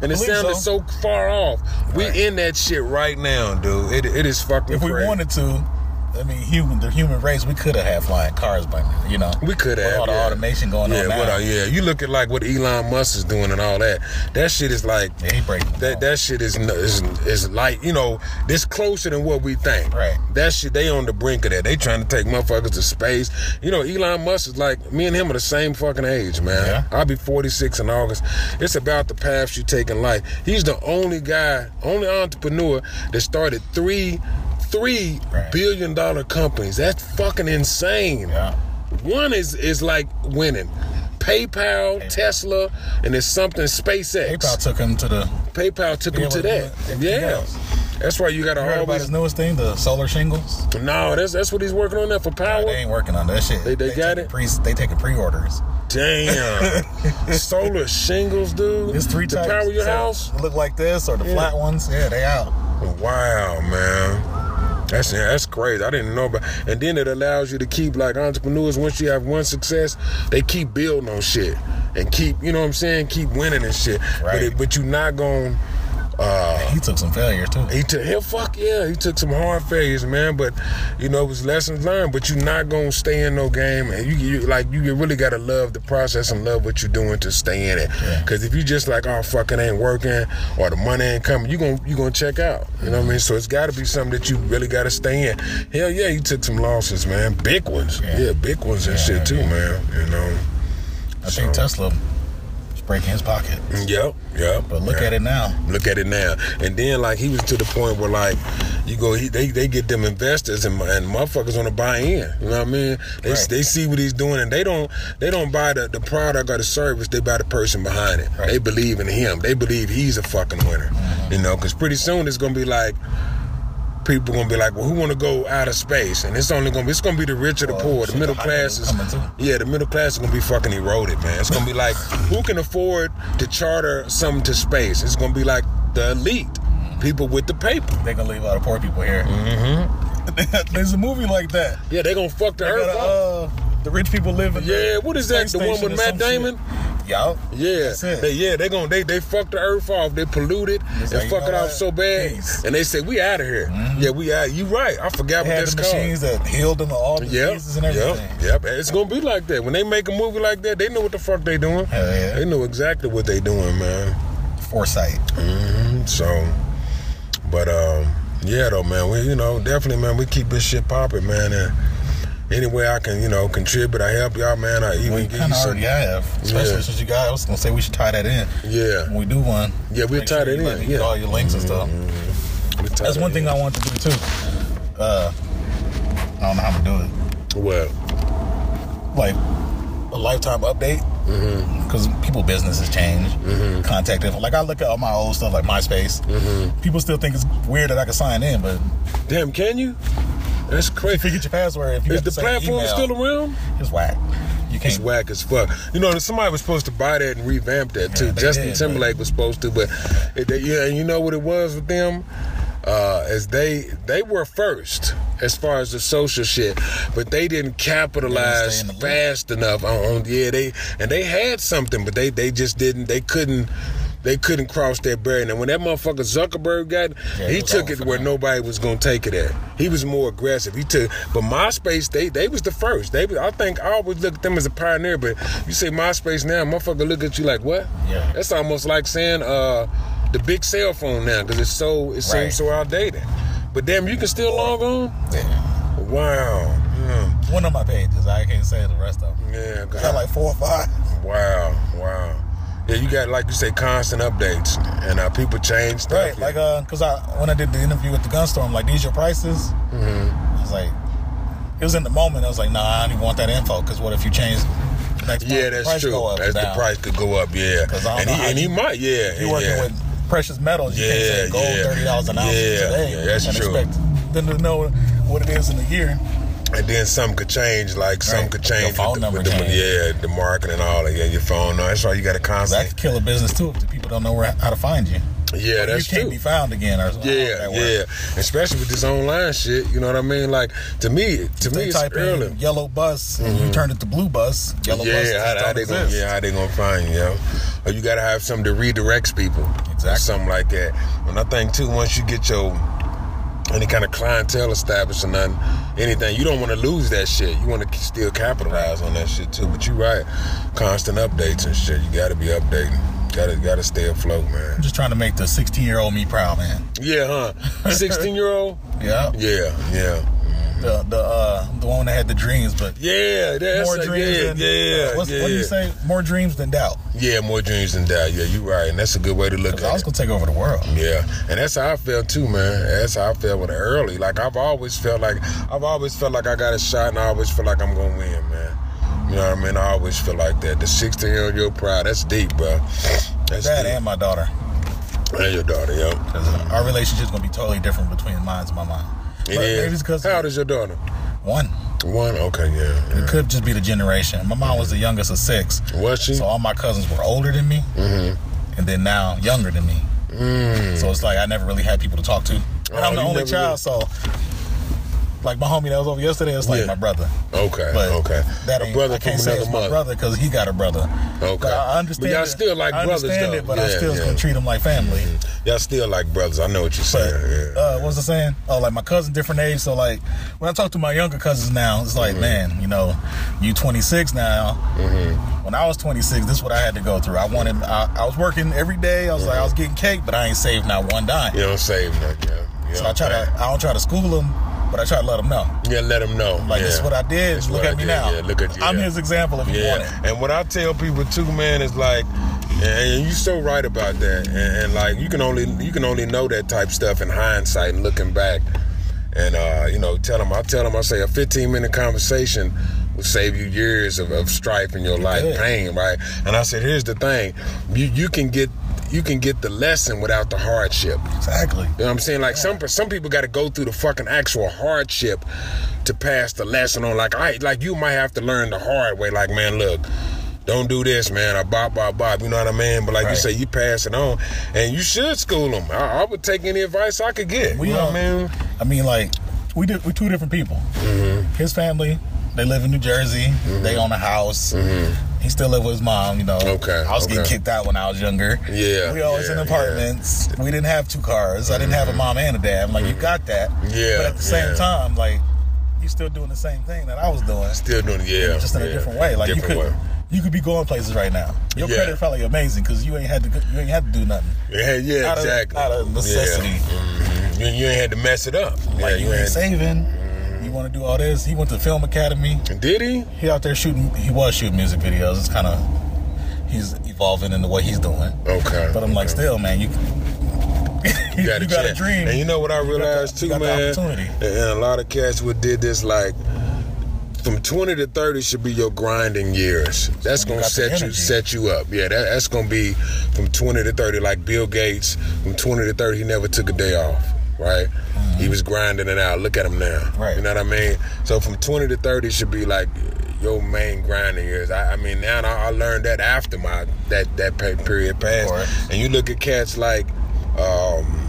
And it sounded so.
so.
far off. We
Right.
in that shit right now, dude. It, it is fucking
If we
crazy.
wanted to, I mean, human the human race, we could have had flying cars by now. You know,
We could have
all the
yeah.
automation going
yeah,
on now.
What, yeah, you look at like what Elon Musk is doing and all that. That shit is like
Yeah, he breaking
that. That shit is, is is like you know this closer than what we think.
Right.
That shit they on the brink of that. They trying to take motherfuckers to space. You know, Elon Musk is like me and him are the same fucking age, man.
Yeah.
I'll be 46 in August. It's about the paths you take in life. He's the only guy, only entrepreneur that started three three
Right.
billion dollar companies. That's fucking insane.
Yeah.
One is is like winning. PayPal, Tesla, and it's something SpaceX.
PayPal took him to the.
PayPal took him to
able to do
that. Yeah.
else.
That's why you gotta
You heard about
always
his newest thing, the solar shingles.
No, that's that's what he's working on there for power.
They ain't working on that shit.
They- they got it?
Pre, they taking pre-orders.
Damn. *laughs* Solar shingles, dude.
There's three
to
types.
power your
So,
house.
Look like this or the
Yeah.
flat ones. Yeah, they out.
Wow, man. That's that's crazy. I didn't know about. And then it allows you to keep like entrepreneurs. Once you have one success, they keep building on shit and keep you know what I'm saying, keep winning and shit. But it, but you're not going. Uh,
he took some failures too.
He took him fuck yeah, he took some hard failures, man. But you know, it was lessons learned. But you're not gonna stay in no game, and you, you like you really gotta love the process and love what you're doing to stay in it.
Yeah.
Because if you just like, oh fucking ain't working, or the money ain't coming, you gonna you gonna check out. You know what I mean? So it's got to be something that you really gotta stay in. Hell yeah, he took some losses, man, big ones.
Yeah.
Yeah, big ones and shit too, man. You know.
I think Tesla breaking his pocket.
Yep, yep.
But look at it now.
Look at it now. And then like he was to the point where like you go he, they they get them investors and, and motherfuckers want to buy in. You know what I mean? They
Right.
they see what he's doing and they don't they don't buy the, the product or the service. They buy the person behind it.
Right.
They believe in him. They believe he's a fucking winner.
Mm-hmm.
You know, because pretty soon it's gonna be like. People gonna be like, well, who want to go out of space? And it's only gonna be, it's gonna be the rich or the poor. The middle class is, yeah, the middle class is gonna be fucking eroded, man. It's gonna be like, who can afford to charter something to space? It's gonna be like the elite, people with the paper.
They're gonna leave all the poor people here. Mm-hmm. *laughs* There's a movie like that.
Yeah, they gonna fuck the
They
earth
gotta,
off.
uh, the rich people live in the
Yeah, what is that? The one with Matt
Damon. shit. Yup.
Yeah, they, yeah, they gonna they they fuck the earth off. They
polluted
and fuck it off so bad,
Peace.
and they say we out of here. Yeah, we out. You right? I forgot
They
what that's
the
called.
machines that healed them all
Yep,
diseases and everything.
yep, yep. It's gonna be like that when they make a movie like that. They know what the fuck they doing.
Hell yeah.
They know exactly what they doing, man.
Foresight.
So, but um, yeah, though, man, we you know definitely, man, we keep this shit popping, man, and any way I can, you know, contribute, I help y'all, man. I even
We
give you
kind of already have, especially
Yeah.
since you guys. I was gonna say we should tie that in
Yeah,
when we do one.
Yeah, we'll tie that
you let
in,
me
yeah.
all your links and stuff.
we tie
That's
that
one thing. I want to do too. Uh, I don't know how to do it.
Well,
Like a lifetime update.
Mm-hmm.
Because people businesses change, contact info. Like I look at all my old stuff, like MySpace.
Mm-hmm.
People still think it's weird that I can sign in, but
damn, can you? That's crazy
if you
crazy.
forget your password, if you
Is the
the
platform
email,
still around?
It's whack. You
It's
can't.
whack as fuck. You know, somebody was supposed to buy that and revamp that too.
Yeah, they
Justin
did,
Timberlake was supposed to, but it, they, yeah, and you know what it was with them? Uh, as they they were first as far as the social shit, but they didn't capitalize
stay in the loop.
fast enough on, on yeah they and they had something, but they they just didn't they couldn't. They couldn't cross that barrier. And when that motherfucker Zuckerberg got,
Yeah,
he took it where
them.
nobody was gonna take it at. He was more aggressive. He took, but MySpace, they they was the first. They, I think I always look at them as a pioneer. But you say MySpace now, motherfucker look at you like what?
Yeah.
That's almost like saying uh the big cell phone now because it's so it
Right.
seems so outdated. But damn, you can still log on.
Yeah.
Wow. Yeah.
One of my pages. I can't say the rest of them.
Yeah.
I got like four or five.
wow. Wow. Yeah, you got like you say constant updates and uh, people change stuff.
Right, like uh, cause I when I did the interview with the gun store, I'm like, these your prices? Mm-hmm. I was like, it was in the moment. I was like, nah, I don't even want that info. Cause what if you change next
yeah, that's
price
true.
Go up
That's the price could go up. Yeah,
'Cause I don't
and
know
he and he might. Yeah,
If you're working
yeah.
with precious metals, you can't
Yeah,
say gold
yeah.
thirty dollars an ounce
Yeah,
today
yeah, that's
and
true.
expect them to know what it is in a year.
And then some could change, like some
Right.
could
Your
change
phone
with, the,
number
with the,
change.
yeah, the marketing and all that. Yeah, your phone. No, that's why you got to
That
constantly.
could kill a business too if the people don't know where how to find you.
Yeah, that's
you can't
true.
be found again or something.
Yeah, yeah. Especially with this online shit. You know what I mean? Like to me, to me,
They
it's early.
in yellow bus and you mm-hmm. turn it to blue bus. Yellow bus
Yeah,
just
how, how they gonna, yeah, how they gonna find you? Yo? Or you gotta have something that redirects people.
Exactly.
Or something like that. And I think too, once you get your any kind of clientele established or nothing, anything, you don't want to lose that shit. You want to still capitalize on that shit too. But you right, constant updates and shit. You gotta be updating. Gotta gotta stay afloat, man.
I'm just trying to make the 16 year old me proud, man.
Yeah, huh? *laughs* Sixteen year old.
Yeah.
Yeah, yeah,
The the uh the one that had the dreams, but
yeah. That's
more dreams
yeah,
than
yeah,
what's,
yeah.
what do you say? More dreams than doubt.
Yeah, more dreams than doubt. Yeah, you're right, and that's a good way to look at it.
I was gonna take over the world.
Yeah, and that's how I felt too, man. That's how I felt with it early. Like I've always felt like I've always felt like I got a shot, and I always feel like I'm gonna win, man. You know what I mean? I always feel like that. The 16 year old, you're. That's deep, bro. That's
Dad
deep.
and my daughter.
And your daughter, yo.
Because our relationship's gonna be totally different between mine and my mom.
It
But
is.
maybe it's because
How old is your daughter?
one.
One. Okay, yeah. yeah.
It could just be the generation. My mom was the youngest of six,
Was she?
so all my cousins were older than me,
Mm-hmm.
and then now younger than me. So it's like I never really had people to talk to. And
Oh,
I'm the only
never
child, so Like my homie that was over yesterday, it's like
Yeah.
my brother.
Okay,
But
okay.
That
A brother
I can't say it's my brother because he got a brother.
Okay.
But I understand.
But y'all still like
I
brothers,
understand
though.
it, but
Yeah,
I'm still
yeah.
gonna treat them like family.
Y'all still like brothers. I know what you're
But
saying. yeah.
uh, what's I saying? Oh, like my cousin, different age. So like when I talk to my younger cousins now, it's
Mm-hmm.
like, man, you know, you 26 now.
Mm-hmm.
When I was 26, this is what I had to go through. I wanted, I, I was working every day. I was like, I was getting cake, but I ain't saved not one dime.
you don't save nothing. Yeah.
So I try to, I don't try to school them, but I try to let them know.
Yeah, let them know.
Like
yeah.
this is what I did.
This
Look at
I
me
did.
now.
Yeah, look at you.
I'm
yeah.
his example if you want it.
And what I tell people too, man, is like, and you're so right about that. And, and like, you can only you can only know that type stuff in hindsight and looking back. And uh, you know, tell them, I tell them, I say a 15 minute conversation will save you years of, of strife in your life, pain, right? And I said, here's the thing, you you can get you can get the lesson without the hardship.
Exactly.
You know what I'm saying? Like some some people got to go through the fucking actual hardship to pass the lesson on. Like I like you might have to learn the hard way. Like man, look, don't do this, man. Or bop bop bop. You know what I mean? But like you say, you pass it on, and you should school them. I, I would take any advice I could get.
We
you know what I mean?
I mean, like we did. We two different people.
Mm-hmm.
His family, they live in New Jersey. They own a house. He still live with his mom. You know.
Mm-hmm. Okay,
I was getting kicked out when I was younger.
Yeah,
We always
yeah,
in
yeah.
apartments. We didn't have two cars. I didn't have a mom and a dad. I'm like, you got that.
Yeah,
But at the same
yeah.
time, like, you still doing the same thing that I was doing.
Still doing it, yeah.
just in a different way. Like
different
you could.
way.
You could be going places right now. Your
Yeah.
credit probably amazing because you ain't had to. You ain't had to do nothing.
Yeah, yeah,
Out of-
exactly.
out of necessity.
Yeah. Mhm. You, you ain't had to mess it up.
Like
yeah,
you,
you
ain't
ain't.
saving. You want to do all this. He went to film academy.
Did he?
He out there shooting. He was shooting music videos. It's kind of he's evolving in the way he's doing.
Okay.
But I'm like, still, man, you *laughs* you,
got, a,
got a dream.
And you know what I
the-
realized
you
too,
the
man?
opportunity.
And a lot of cats would did this like from 20 to 30 should be your grinding years. That's gonna
you the
set you set you up. Yeah, that, that's gonna be from 20 to 30. Like Bill Gates, from 20 to 30, he never took a day off. Right, he was grinding it out. Look at him now.
Mm-hmm. Right.
you know what I mean. So from 20 to 30 should be like your main grinding years. I, I mean, now I, I learned that after my that that period passed. And you look at cats like um,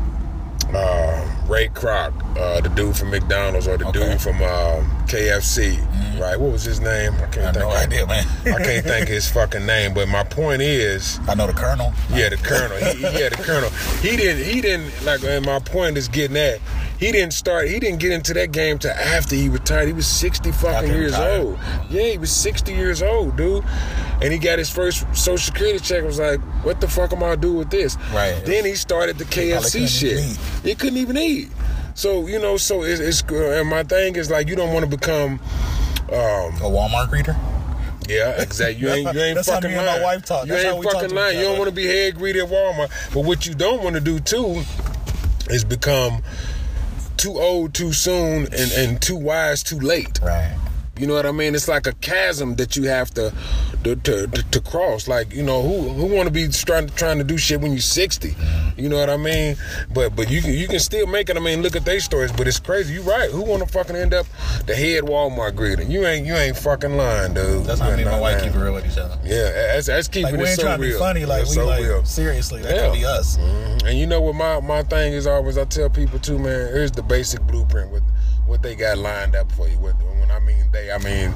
uh, Ray Kroc, uh, the dude from McDonald's, or the
Okay.
dude from um, KFC, right? What was his name? I
I
can't
have no
think.
idea, man.
I can't think his fucking name. But my point is,
I know the colonel.
yeah, the colonel. He, yeah, the colonel. He didn't. He didn't like. And my point is getting at. He didn't start. He didn't get into that game till after he retired. He was sixty fucking years
retired.
old. Yeah, he was sixty years old, dude. And he got his first social security check. Was like, what the fuck am I do with this?
Right.
Then he started the KFC shit.
eat.
He couldn't even eat. So you know, so it's, it's and my thing is like you don't want to become. Um,
A Walmart greeter.
yeah, exactly. You ain't you *laughs* ain't
That's how
fucking
me and my
lying.
wife talk.
You
That's how
ain't
we talk
fucking lying. You don't want to be head greedy at Walmart. But what you don't want to do too is become too old too soon and, and too wise too late.
Right.
You know what I mean? It's like a chasm that you have to to, to, to, cross. Like you know, who who want to be trying trying to do shit when you're 60? You know what I mean? But but you can you can still make it. I mean, look at their stories. But it's crazy. You right. Who want to fucking end up the head Walmart greeter? You ain't you ain't fucking lying, dude.
That's how
You
me and my
not
wife keep it real with each other.
Yeah, that's, that's keeping
Like we
it
ain't
so
trying to be funny. Like we
so
like
real.
seriously. That
Yeah.
could be us.
Mhm. And you know what my, my thing is always I tell people too, man, here's the basic blueprint with what they got lined up for you. What, when I mean they, I mean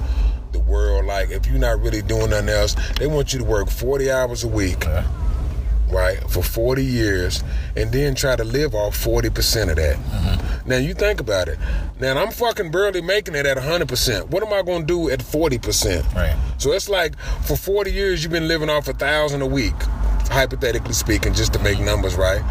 the world. Like if you're not really doing nothing else, they want you to work 40 hours a week,
Yeah.
right, for 40 years, and then try to live off 40% of that.
Mm-hmm.
Now you think about it. Now I'm fucking barely making it at 100%. What am I gonna do at 40%?
Right.
So it's like for 40 years you've been living off a thousand a week, hypothetically speaking, just to make numbers right.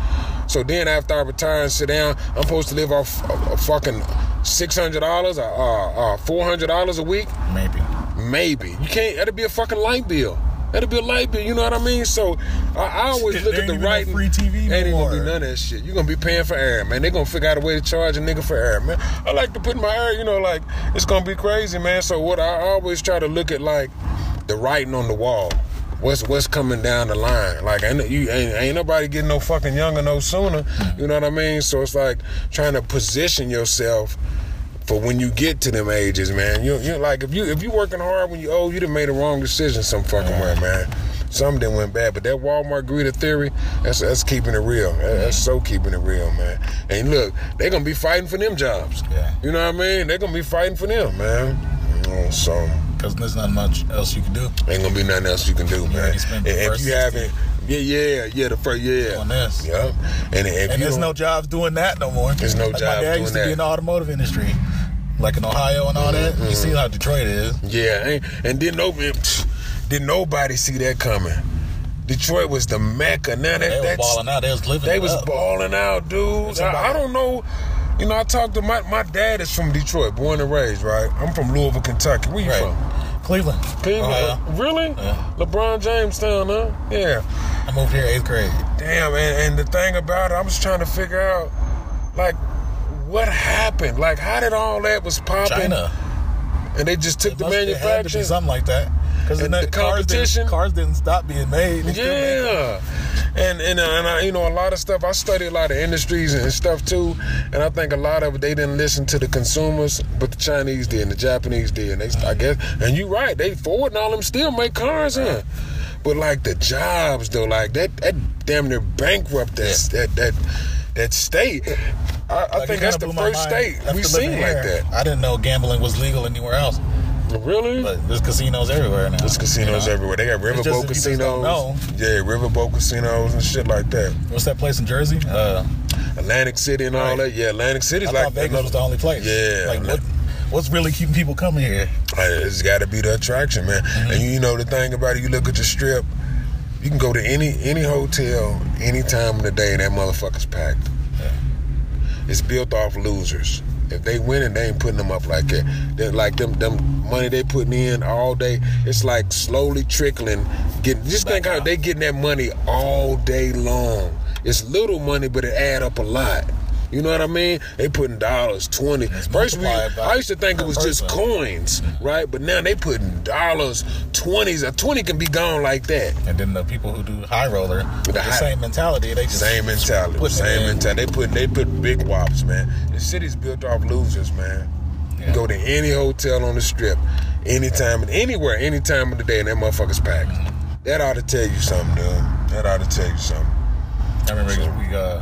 So then after I retire and sit down, I'm supposed to live off a, a fucking six hundred dollars or uh, uh, four hundred dollars a week,
Maybe.
maybe. You can't. That'll be a fucking light bill. That'll be a light bill. You know what I mean? So I, I always look at the
even no free TV
ain't even gonna be none of that shit. You're gonna be paying for air, man. They're gonna figure out a way to charge a nigga for air, man. I like to put my air, you know, like it's gonna be crazy, man. So what I always try to look at like the writing on the wall. What's what's coming down the line? Like ain't you ain't, ain't nobody getting no fucking younger no sooner. You know what I mean? So it's like trying to position yourself for when you get to them ages, man. You you like if you if you working hard when you old, you done made a wrong decision some fucking way, man. Some didn't went bad, but that Walmart greeter theory, that's that's keeping it real. That's so keeping it real, man. And look, they're gonna be fighting for them jobs.
Yeah.
You know what I mean? They're gonna be fighting for them, man. You know, so
Because there's not much else you can do
ain't gonna be nothing else you can do, man. And if you haven't, yeah, yeah, yeah, the first, yeah,
on this.
yeah. And if
And there's no jobs doing that no more.
There's no
like
job
My dad used to
that.
be in the automotive industry, like in Ohio and all that. You mm-hmm. see how Detroit is.
Yeah, and, and didn't no, did nobody see that coming. Detroit was the mecca. Now that
They was balling out. They was living.
they was
up.
balling out, dude. I, I don't know. You know, I talked to my my dad is from Detroit, born and raised, right? I'm from Louisville, Kentucky. Where you
Right.
from?
Cleveland.
Cleveland.
Ohio.
Really?
Yeah.
LeBron James town, huh? Yeah.
I moved here eighth grade.
Damn, and, and the thing about it, I was trying to figure out, like, what happened? Like, how did all that was popping?
China.
And they just took
It
the
must- it had to be
manufacturing.
something like that. Because
the competition?
cars didn't stop being made. They still make them.
Yeah, and and uh, and I, you know a lot of stuff. I study a lot of industries and stuff too, and I think a lot of it they didn't listen to the consumers, but the Chinese did, and the Japanese did, and they I guess. And you're right, they Ford and all them still make cars in, but like the jobs though, like that that damn near bankrupt that that that that state. I, I
Like,
think that's the first state we seen like that.
I didn't know gambling was legal anywhere else.
Really?
But there's casinos everywhere now.
There's casinos
you know?
everywhere. They got riverboat
if you just don't
casinos.
know.
Yeah, riverboat casinos and shit like that.
What's that place in Jersey? Uh,
Atlantic City and all
Right.
that. Yeah, Atlantic City's
I
like
thought Vegas was the only place.
Yeah.
Like what? What's really keeping people coming here?
It's got to be the attraction, man.
Mm-hmm.
And you know the thing about it, you look at the strip. You can go to any any hotel any time of the day, and that motherfucker's packed. It's built off losers. If they winning, they ain't putting them up like that. They're like them them money they putting in all day. It's like slowly trickling. Getting just think how they getting that money all day long. It's little money, but it add up a lot. You know what I mean? They putting dollars, twenty. First, we, I used to think it was just coins, right? But now they putting dollars, twenties. A twenty can be gone like that.
And then the people who do high roller, the,
high-
same mentality. They just
Same mentality. Same mentality. They put they put big wops, man. The city's built off losers, man. You
Yeah.
go to any hotel on the strip, anytime and anywhere, any time of the day, and that motherfucker's packed. That ought to tell you something, dude. That ought to tell you something.
I remember we uh,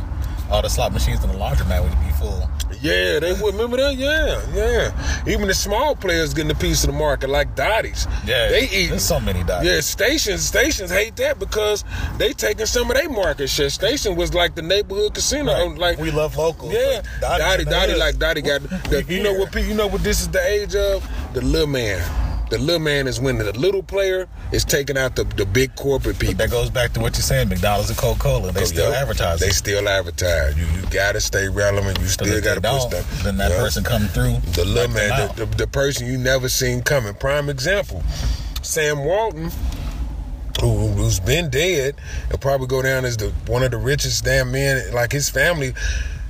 all the slot machines in the laundromat would be full.
Yeah, they would remember that. Yeah, yeah. Even the small players getting a piece of the market, like Dotty's.
Yeah,
they eat.
There's so many dots.
Yeah, stations stations hate that because they taking some of their market share. Station was like the neighborhood casino.
Right.
Like
we love local.
yeah, Dotty,
Dotty,
like Dotty got. The, *laughs* you know what? You know what? This is the age of the little man. The little man is winning. The little player is taking out the, the big corporate people.
That goes back to what you're saying. McDonald's and Coca Cola. They oh, still
Yep.
advertise.
They still advertise. You you gotta stay relevant. You still gotta push stuff.
Then that
Yep.
person come through.
The little man, the, the, the person you never seen coming. Prime example, Sam Walton, who, who's been dead, will probably go down as the one of the richest damn men. Like his family,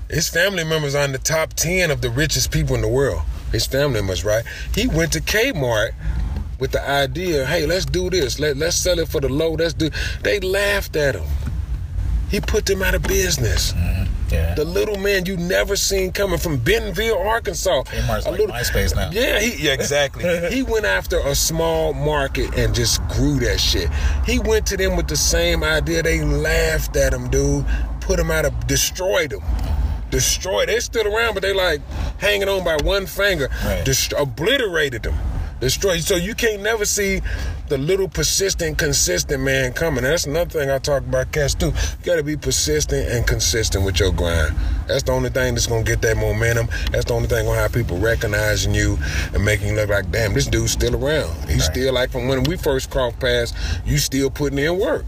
his family members are in the top ten of the richest people in the world. His family members, right? He went to Kmart with the idea, hey, let's do this. Let let's sell it for the low. Let's do. They laughed at him. He put them out of business. Mm-hmm.
yeah.
The little man you never seen coming from Bentonville, Arkansas.
Kmart's
A
like MySpace now.
Yeah, he, yeah, exactly. *laughs* he went after a small market and just grew that shit. He went to them with the same idea. They laughed at him, dude. Put him out of, destroyed him. Destroyed. They're still around, but they like hanging on by one finger.
Right.
Dest- obliterated them. Destroyed. So you can't never see the little persistent, consistent man coming. That's another thing I talk about cats too. You gotta be persistent and consistent with your grind. That's the only thing that's gonna get that momentum. That's the only thing gonna have people recognizing you and making you look like, damn, this dude's still around. He's
Right.
still like from when we first crossed paths, you still putting in work.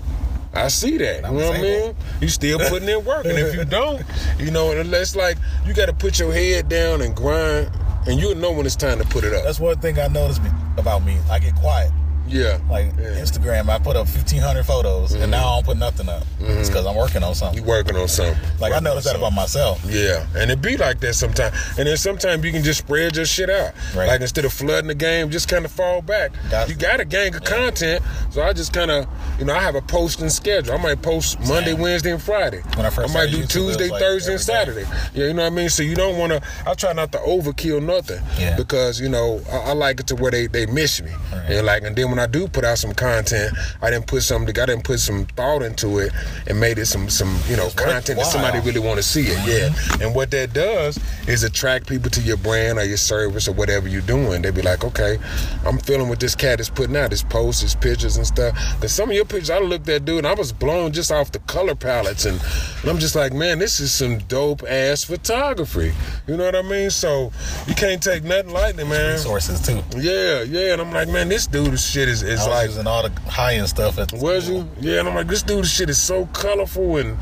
I see that. You know what I mean? You still putting in work. And if you don't, you know, it's like you gotta put your head down and grind and you'll know when it's time to put it up.
That's one thing I noticed about me. I get quiet.
Yeah.
Like
Yeah. Mm-hmm.
Instagram, I put up 1,500 photos, and now I don't put nothing up. It's because I'm working on something.
You working on something.
Like I noticed that about myself.
Yeah, and it be like that sometimes. And then sometimes you can just spread your shit out.
Right.
Like instead of flooding the game, just kind of fall back. You got a gang of content, so I just kind of, you know, I have a posting schedule. I might post Monday, Wednesday, and Friday.
When I first
I might do
YouTube,
Tuesday,
like
Thursday, and
every day.
Saturday. Yeah, you know what I mean. So you don't want to. I try not to overkill nothing.
Yeah.
Because you know I, I like it to where they they miss me.
Right.
And like, and then when I do put out some content, I didn't put some, I didn't put some thought into it and made it some, some you know, content that somebody really want to see it. Yeah, mm-hmm. and what that does is attract people to your brand or your service or whatever you're doing. They be like, okay, I'm feeling what this cat is putting out, his posts, his pictures and stuff. Cause some of your pictures, I looked at dude, and I was blown just off the color palettes, and, and I'm just like, man, this is some dope ass photography. You know what I mean? So you can't take nothing lightly, man.
Resources too.
Yeah, yeah, and I'm like, man, this dude is shit is, is like
using all the high end stuff at the
was
school.
you? Yeah, and I'm like, this dude's shit is so colorful and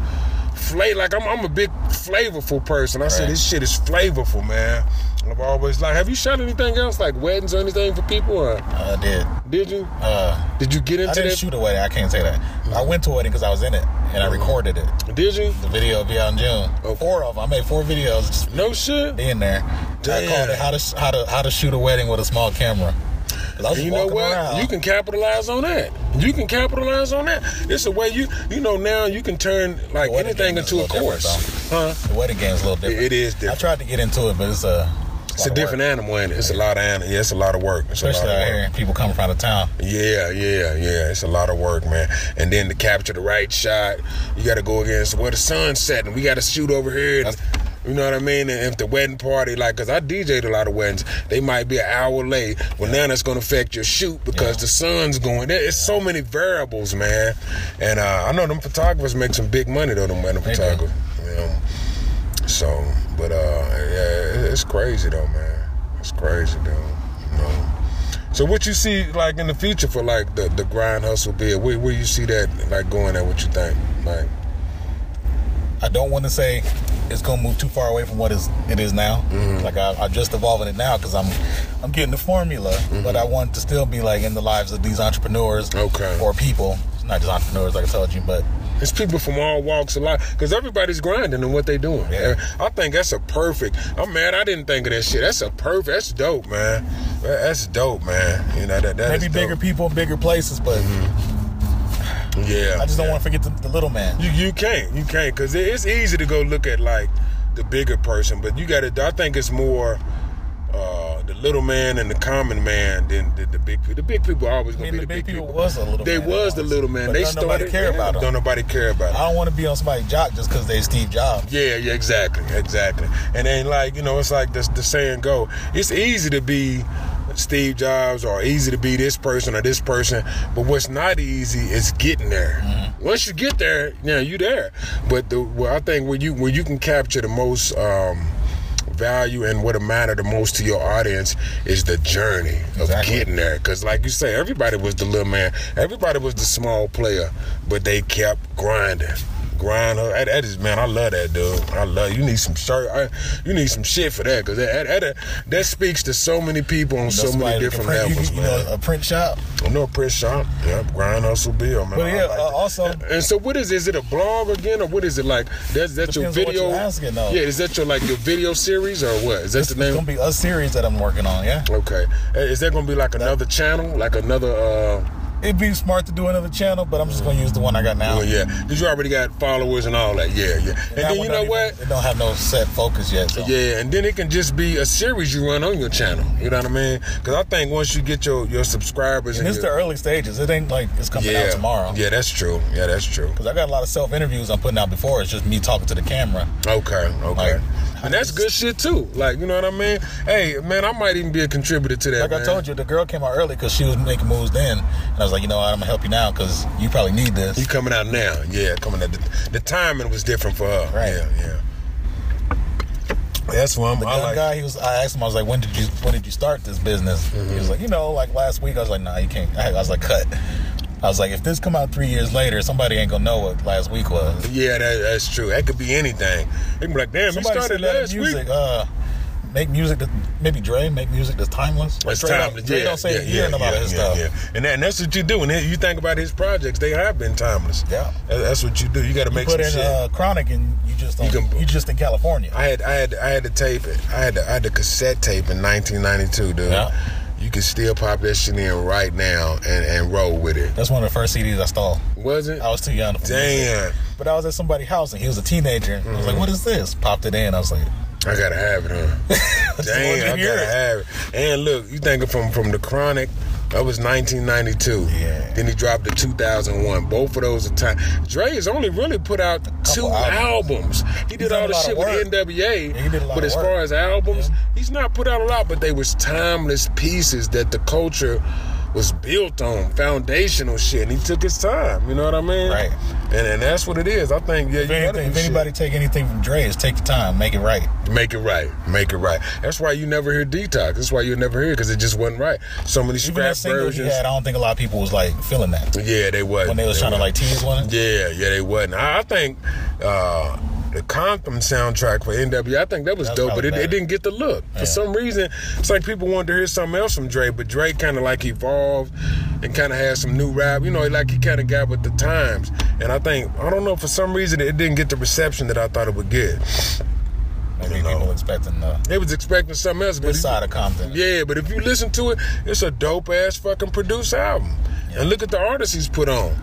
flavor. Like I'm, I'm a big flavorful person. I said this shit is flavorful, man. I've always like. Have you shot anything else like weddings or anything for people? Or
I did.
did you?
Uh,
Did you get into? It?
I didn't
that?
shoot a wedding. I can't say that. I went to a wedding because I was in it and I recorded it.
Did you?
The video will be out in June.
Okay.
Four of them. I made four videos
No shit.
in there. I called it how to how to how to shoot a wedding with a small camera. 'Cause I was
And
just
you know what?
around.
You can capitalize on that. You can capitalize on that. It's a way you you know now you can turn like anything into a
a
course. Huh?
The wedding game's a little different.
It is different.
I tried to get into it, but it's a
It's a different animal, ain't it? It's a lot of animal. Yeah, it's a lot of work. It's
Especially out here, people coming from out of town.
Yeah, yeah, yeah. It's a lot of work, man. And then to capture the right shot, you got to go against where the sun's setting. We got to shoot over here. And, you know what I mean? And if the wedding party, like, cause I DJ'd a lot of weddings, they might be an hour late. Well, now that's gonna affect your shoot because
Yeah.
the sun's going. There's it's so many variables, man. And uh, I know them photographers make some big money though. Them wedding photographers. You know? So, but uh, yeah, it's crazy though, man. It's crazy though. You know. So what you see like in the future for like the the grind hustle bid? Where where you see that like going at? What you think? Like
I don't want to say it's gonna move too far away from what is it is now.
Mm-hmm.
Like I, I'm just evolving it now because I'm I'm getting the formula,
Mm-hmm.
but I want to still be like in the lives of these entrepreneurs
Okay.
or people. Not just entrepreneurs, like I told you, but
it's people from all walks of life because everybody's grinding in what they doing.
Yeah.
I think that's a perfect. I'm mad. I didn't think of that shit. That's a perfect. That's dope, man. That's dope, man. You know that. that
maybe bigger people in bigger places. But mm-hmm.
Yeah.
I just don't
yeah.
want to forget the, the little man.
You you can't you can't because it's easy to go look at like the bigger person, but you got to. I think it's more the little man and the common man than the, the big people. The big people are always
I
gonna be
the big people
people.
was a little.
They
man
was the little man. they
don't
started.
nobody care about them.
Don't nobody care about.
I don't want to be on somebody's jock just because they Steve Jobs.
Yeah, yeah, exactly, exactly. And then like you know, it's like the, the saying go. It's easy to be Steve Jobs or easy to be this person or this person, but what's not easy is getting there. Once you get there, yeah, you there. But the well, I think where you where you can capture the most. Um, value and what matter the most to your audience is the journey of
Exactly.
getting there. Because like you say everybody was the little man. Everybody was the small player but they kept grinding grind that, that is man i love that dude i love you need some shirt I, you need some shit for that because that, that, that, that speaks to so many people on so many different
print-
levels
you, you
man
know, a print shop.
I know a press shop. Yep, grind hustle bill, man.
But
I
yeah,
like
uh, also-
And so, what is? Is it a blog again, or what is it like? That's that's your
Depends on what
video.
asking, though.
Yeah, is that your like your video series or what? Is that
It's,
the name?
it's gonna be a series that I'm working on. Yeah,
Okay. Is that gonna be like another channel, like another? uh
it'd be smart to do another channel, but I'm just gonna use the one I got now.
Oh yeah, because you already got followers and all that. Yeah, yeah. And
That
then you know
don't
what?
even- It don't have no set focus yet. So.
Yeah, and then it can just be a series you run on your channel. You know what I mean? Because I think once you get your your subscribers
And
and,
it's the early stages. It ain't like it's coming
yeah,
out tomorrow.
Yeah, that's true. Yeah, that's true.
Because I got a lot of self interviews I'm putting out before. It's just me talking to the camera.
Okay, okay.
Like,
and that's good shit too. Like, you know what I mean? Hey, man, I might even be a contributor to that.
Like
man.
I told you, the girl came out early because she was making moves then, and I was like, you know what, I'm gonna help you now because you probably need this.
You coming out now? Yeah, coming out. The, the timing was different for her.
Right.
Yeah, yeah. That's one.
The
I
young
like.
guy, he was. I asked him, I was like, when did you when did you start this business?
Mm-hmm.
He was like, you know, like last week. I was like, nah, you can't. I was like, cut. I was like, if this come out three years later, somebody ain't gonna know what last week was.
Yeah, that, that's true. That could be anything. They can be like, damn,
Somebody
started last
music,
week.
uh, make music that maybe Dre make music that's timeless.
That's
Dre don't-
timeless.
Dre
yeah,
don't say
yeah,
a year in a lot his
yeah,
stuff.
yeah. And, that, and that's what you do. And you think about his projects; they have been timeless.
Yeah.
That's what you do. You got to
You
make
put
some
in
shit.
uh, Chronic and you just don't,
You
you, just in California.
I had I had I had to tape it. I had the, I had the cassette tape in 1992, dude.
Yeah.
You can still pop that shit in right now and, and roll with it.
That's one of the first CDs I stole.
Was it?
I was too young to
Damn.
But I was at somebody's house and he was a teenager. I was like, mm-hmm. "What is this?" Popped it in. I was like,
I gotta have it, huh? *laughs* Damn, I gotta
it.
have it. And look, you thinking from from the chronic That was 1992.
Yeah.
Then he dropped the 2001. Both of those are time. Dre has only really put out two albums.
albums.
He did all the shit with. NWA.
Yeah, he did a lot
but as far as albums,
Yeah.
he's not put out a lot. But they was timeless pieces that the culture was built on, foundational shit. And he took his time. You know what I mean?
Right.
And and that's what it is. I think yeah.
If,
you
anything, if anybody take anything from Dre, is take the time, make it right.
Make it right. Make it right. That's why you never hear detox. That's why you never hear because it just wasn't right. So many
Even
scrap
that single he
versions.
had, I don't think a lot of people was like feeling that
Yeah, they wasn't.
when they was trying to like tease one.
Yeah, yeah, they wasn't. I, I think uh, the Compton soundtrack for NW, I think that was
That's
dope, but it, it didn't get the look. For some reason, it's like people wanted to hear something else from Dre, but Dre kind of like evolved and kind of had some new rap. You know, like he kind of got with the times. And I think, I don't know, for some reason, it didn't get the reception that I thought it would get.
Maybe
You know.
people expecting the
They was expecting something else, but
this side of Compton.
Yeah, but if you listen to it, it's a dope ass fucking produced album. And look at the artists he's put on.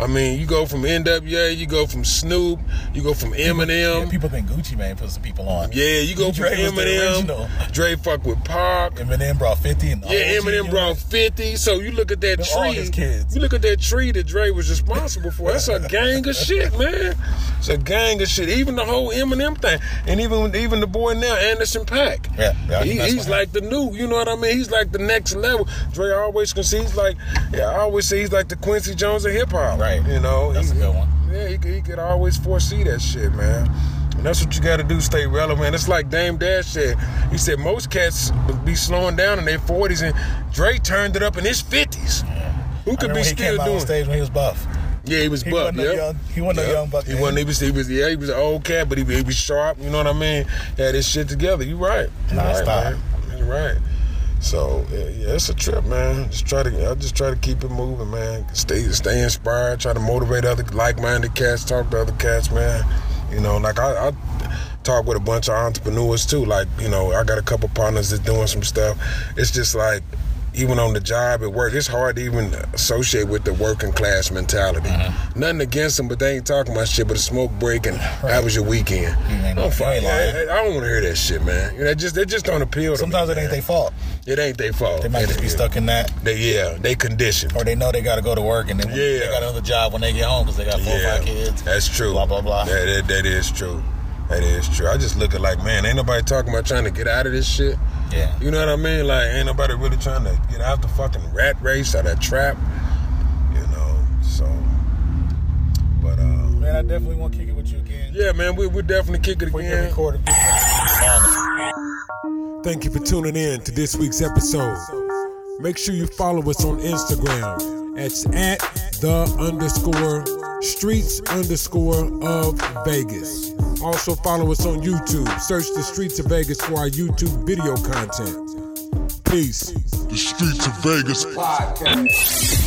I mean, you go from NWA, you go from Snoop, you go from Eminem.
Yeah, people think Gucci Mane put some people on.
Yeah, you go from
Dre was the original.
Eminem. Dre fuck with Pac.
Eminem brought 50 and
Yeah, Eminem brought 50. So you look at that
They're all
tree.
his kids.
You look at that tree that Dre was responsible for. That's a gang of shit, *laughs* man. It's a gang of shit. Even the whole Eminem thing. And even even the boy now, Anderson .Paak.
Yeah, yeah,
He- he's like the new, you know what I mean? He's like the next level. Dre always can see he's like, yeah, I always say he's like the Quincy Jones of hip hop.
Right.
You know,
That's
He-
a good one.
Yeah, he, could- he could always foresee that shit, man. And that's what you got to do, stay relevant. It's like Dame Dash said. He said most cats would be slowing down in their 40s, and Dre turned it up in his 50s. Who
I
could
remember
be
he
still
came out on
doing?
stage when he was buff.
Yeah, he was
He
buck.
wasn't
yeah.
young- he wasn't no
Yeah.
young buck
He
then.
wasn't. He was. He was. Yeah, he was an old cat, but he, he was sharp. You know what I mean? Had his shit together. You right. You
Nah,
right,
stop.
man. You right. So yeah, it's a trip, man. Just try to. I just try to keep it moving, man. Stay, stay inspired. Try to motivate other like-minded cats. Talk to other cats, man. You know, like I, I talk with a bunch of entrepreneurs too. Like, you know, I got a couple partners that's doing some stuff. It's just like even on the job at work, it's hard to even associate with the working class mentality.
Mm-hmm.
Nothing against them, but they ain't talking about shit but a smoke break and how was your weekend?
You
Don't
you
fuck- I. I don't want to hear that shit, man. You know, just, it just don't appeal to
Sometimes
me.
it ain't their fault.
It ain't their fault.
They might
It-
just be
it-
stuck in that,
They, yeah, they conditioned.
or they know they got to go to work and then
Yeah.
they got another job when they get home because they got four or five kids.
That's true.
Blah, blah, blah.
That, that, that is true. That is true. I just look at like, man, ain't nobody talking about trying to get out of this shit.
Yeah.
You know what I mean? Like, ain't nobody really trying to get out the fucking rat race or that trap. You know, so. But, uh,
Man, I definitely want to kick it with you again.
yeah, man, we we definitely kick it
We can
again.
record.
Thank you for tuning in to this week's episode. Make sure you follow us on Instagram. It's at the underscore streets underscore of Vegas. Also follow us on YouTube. Search the streets of Vegas for our YouTube video content. Peace.
The Streets of Vegas podcast.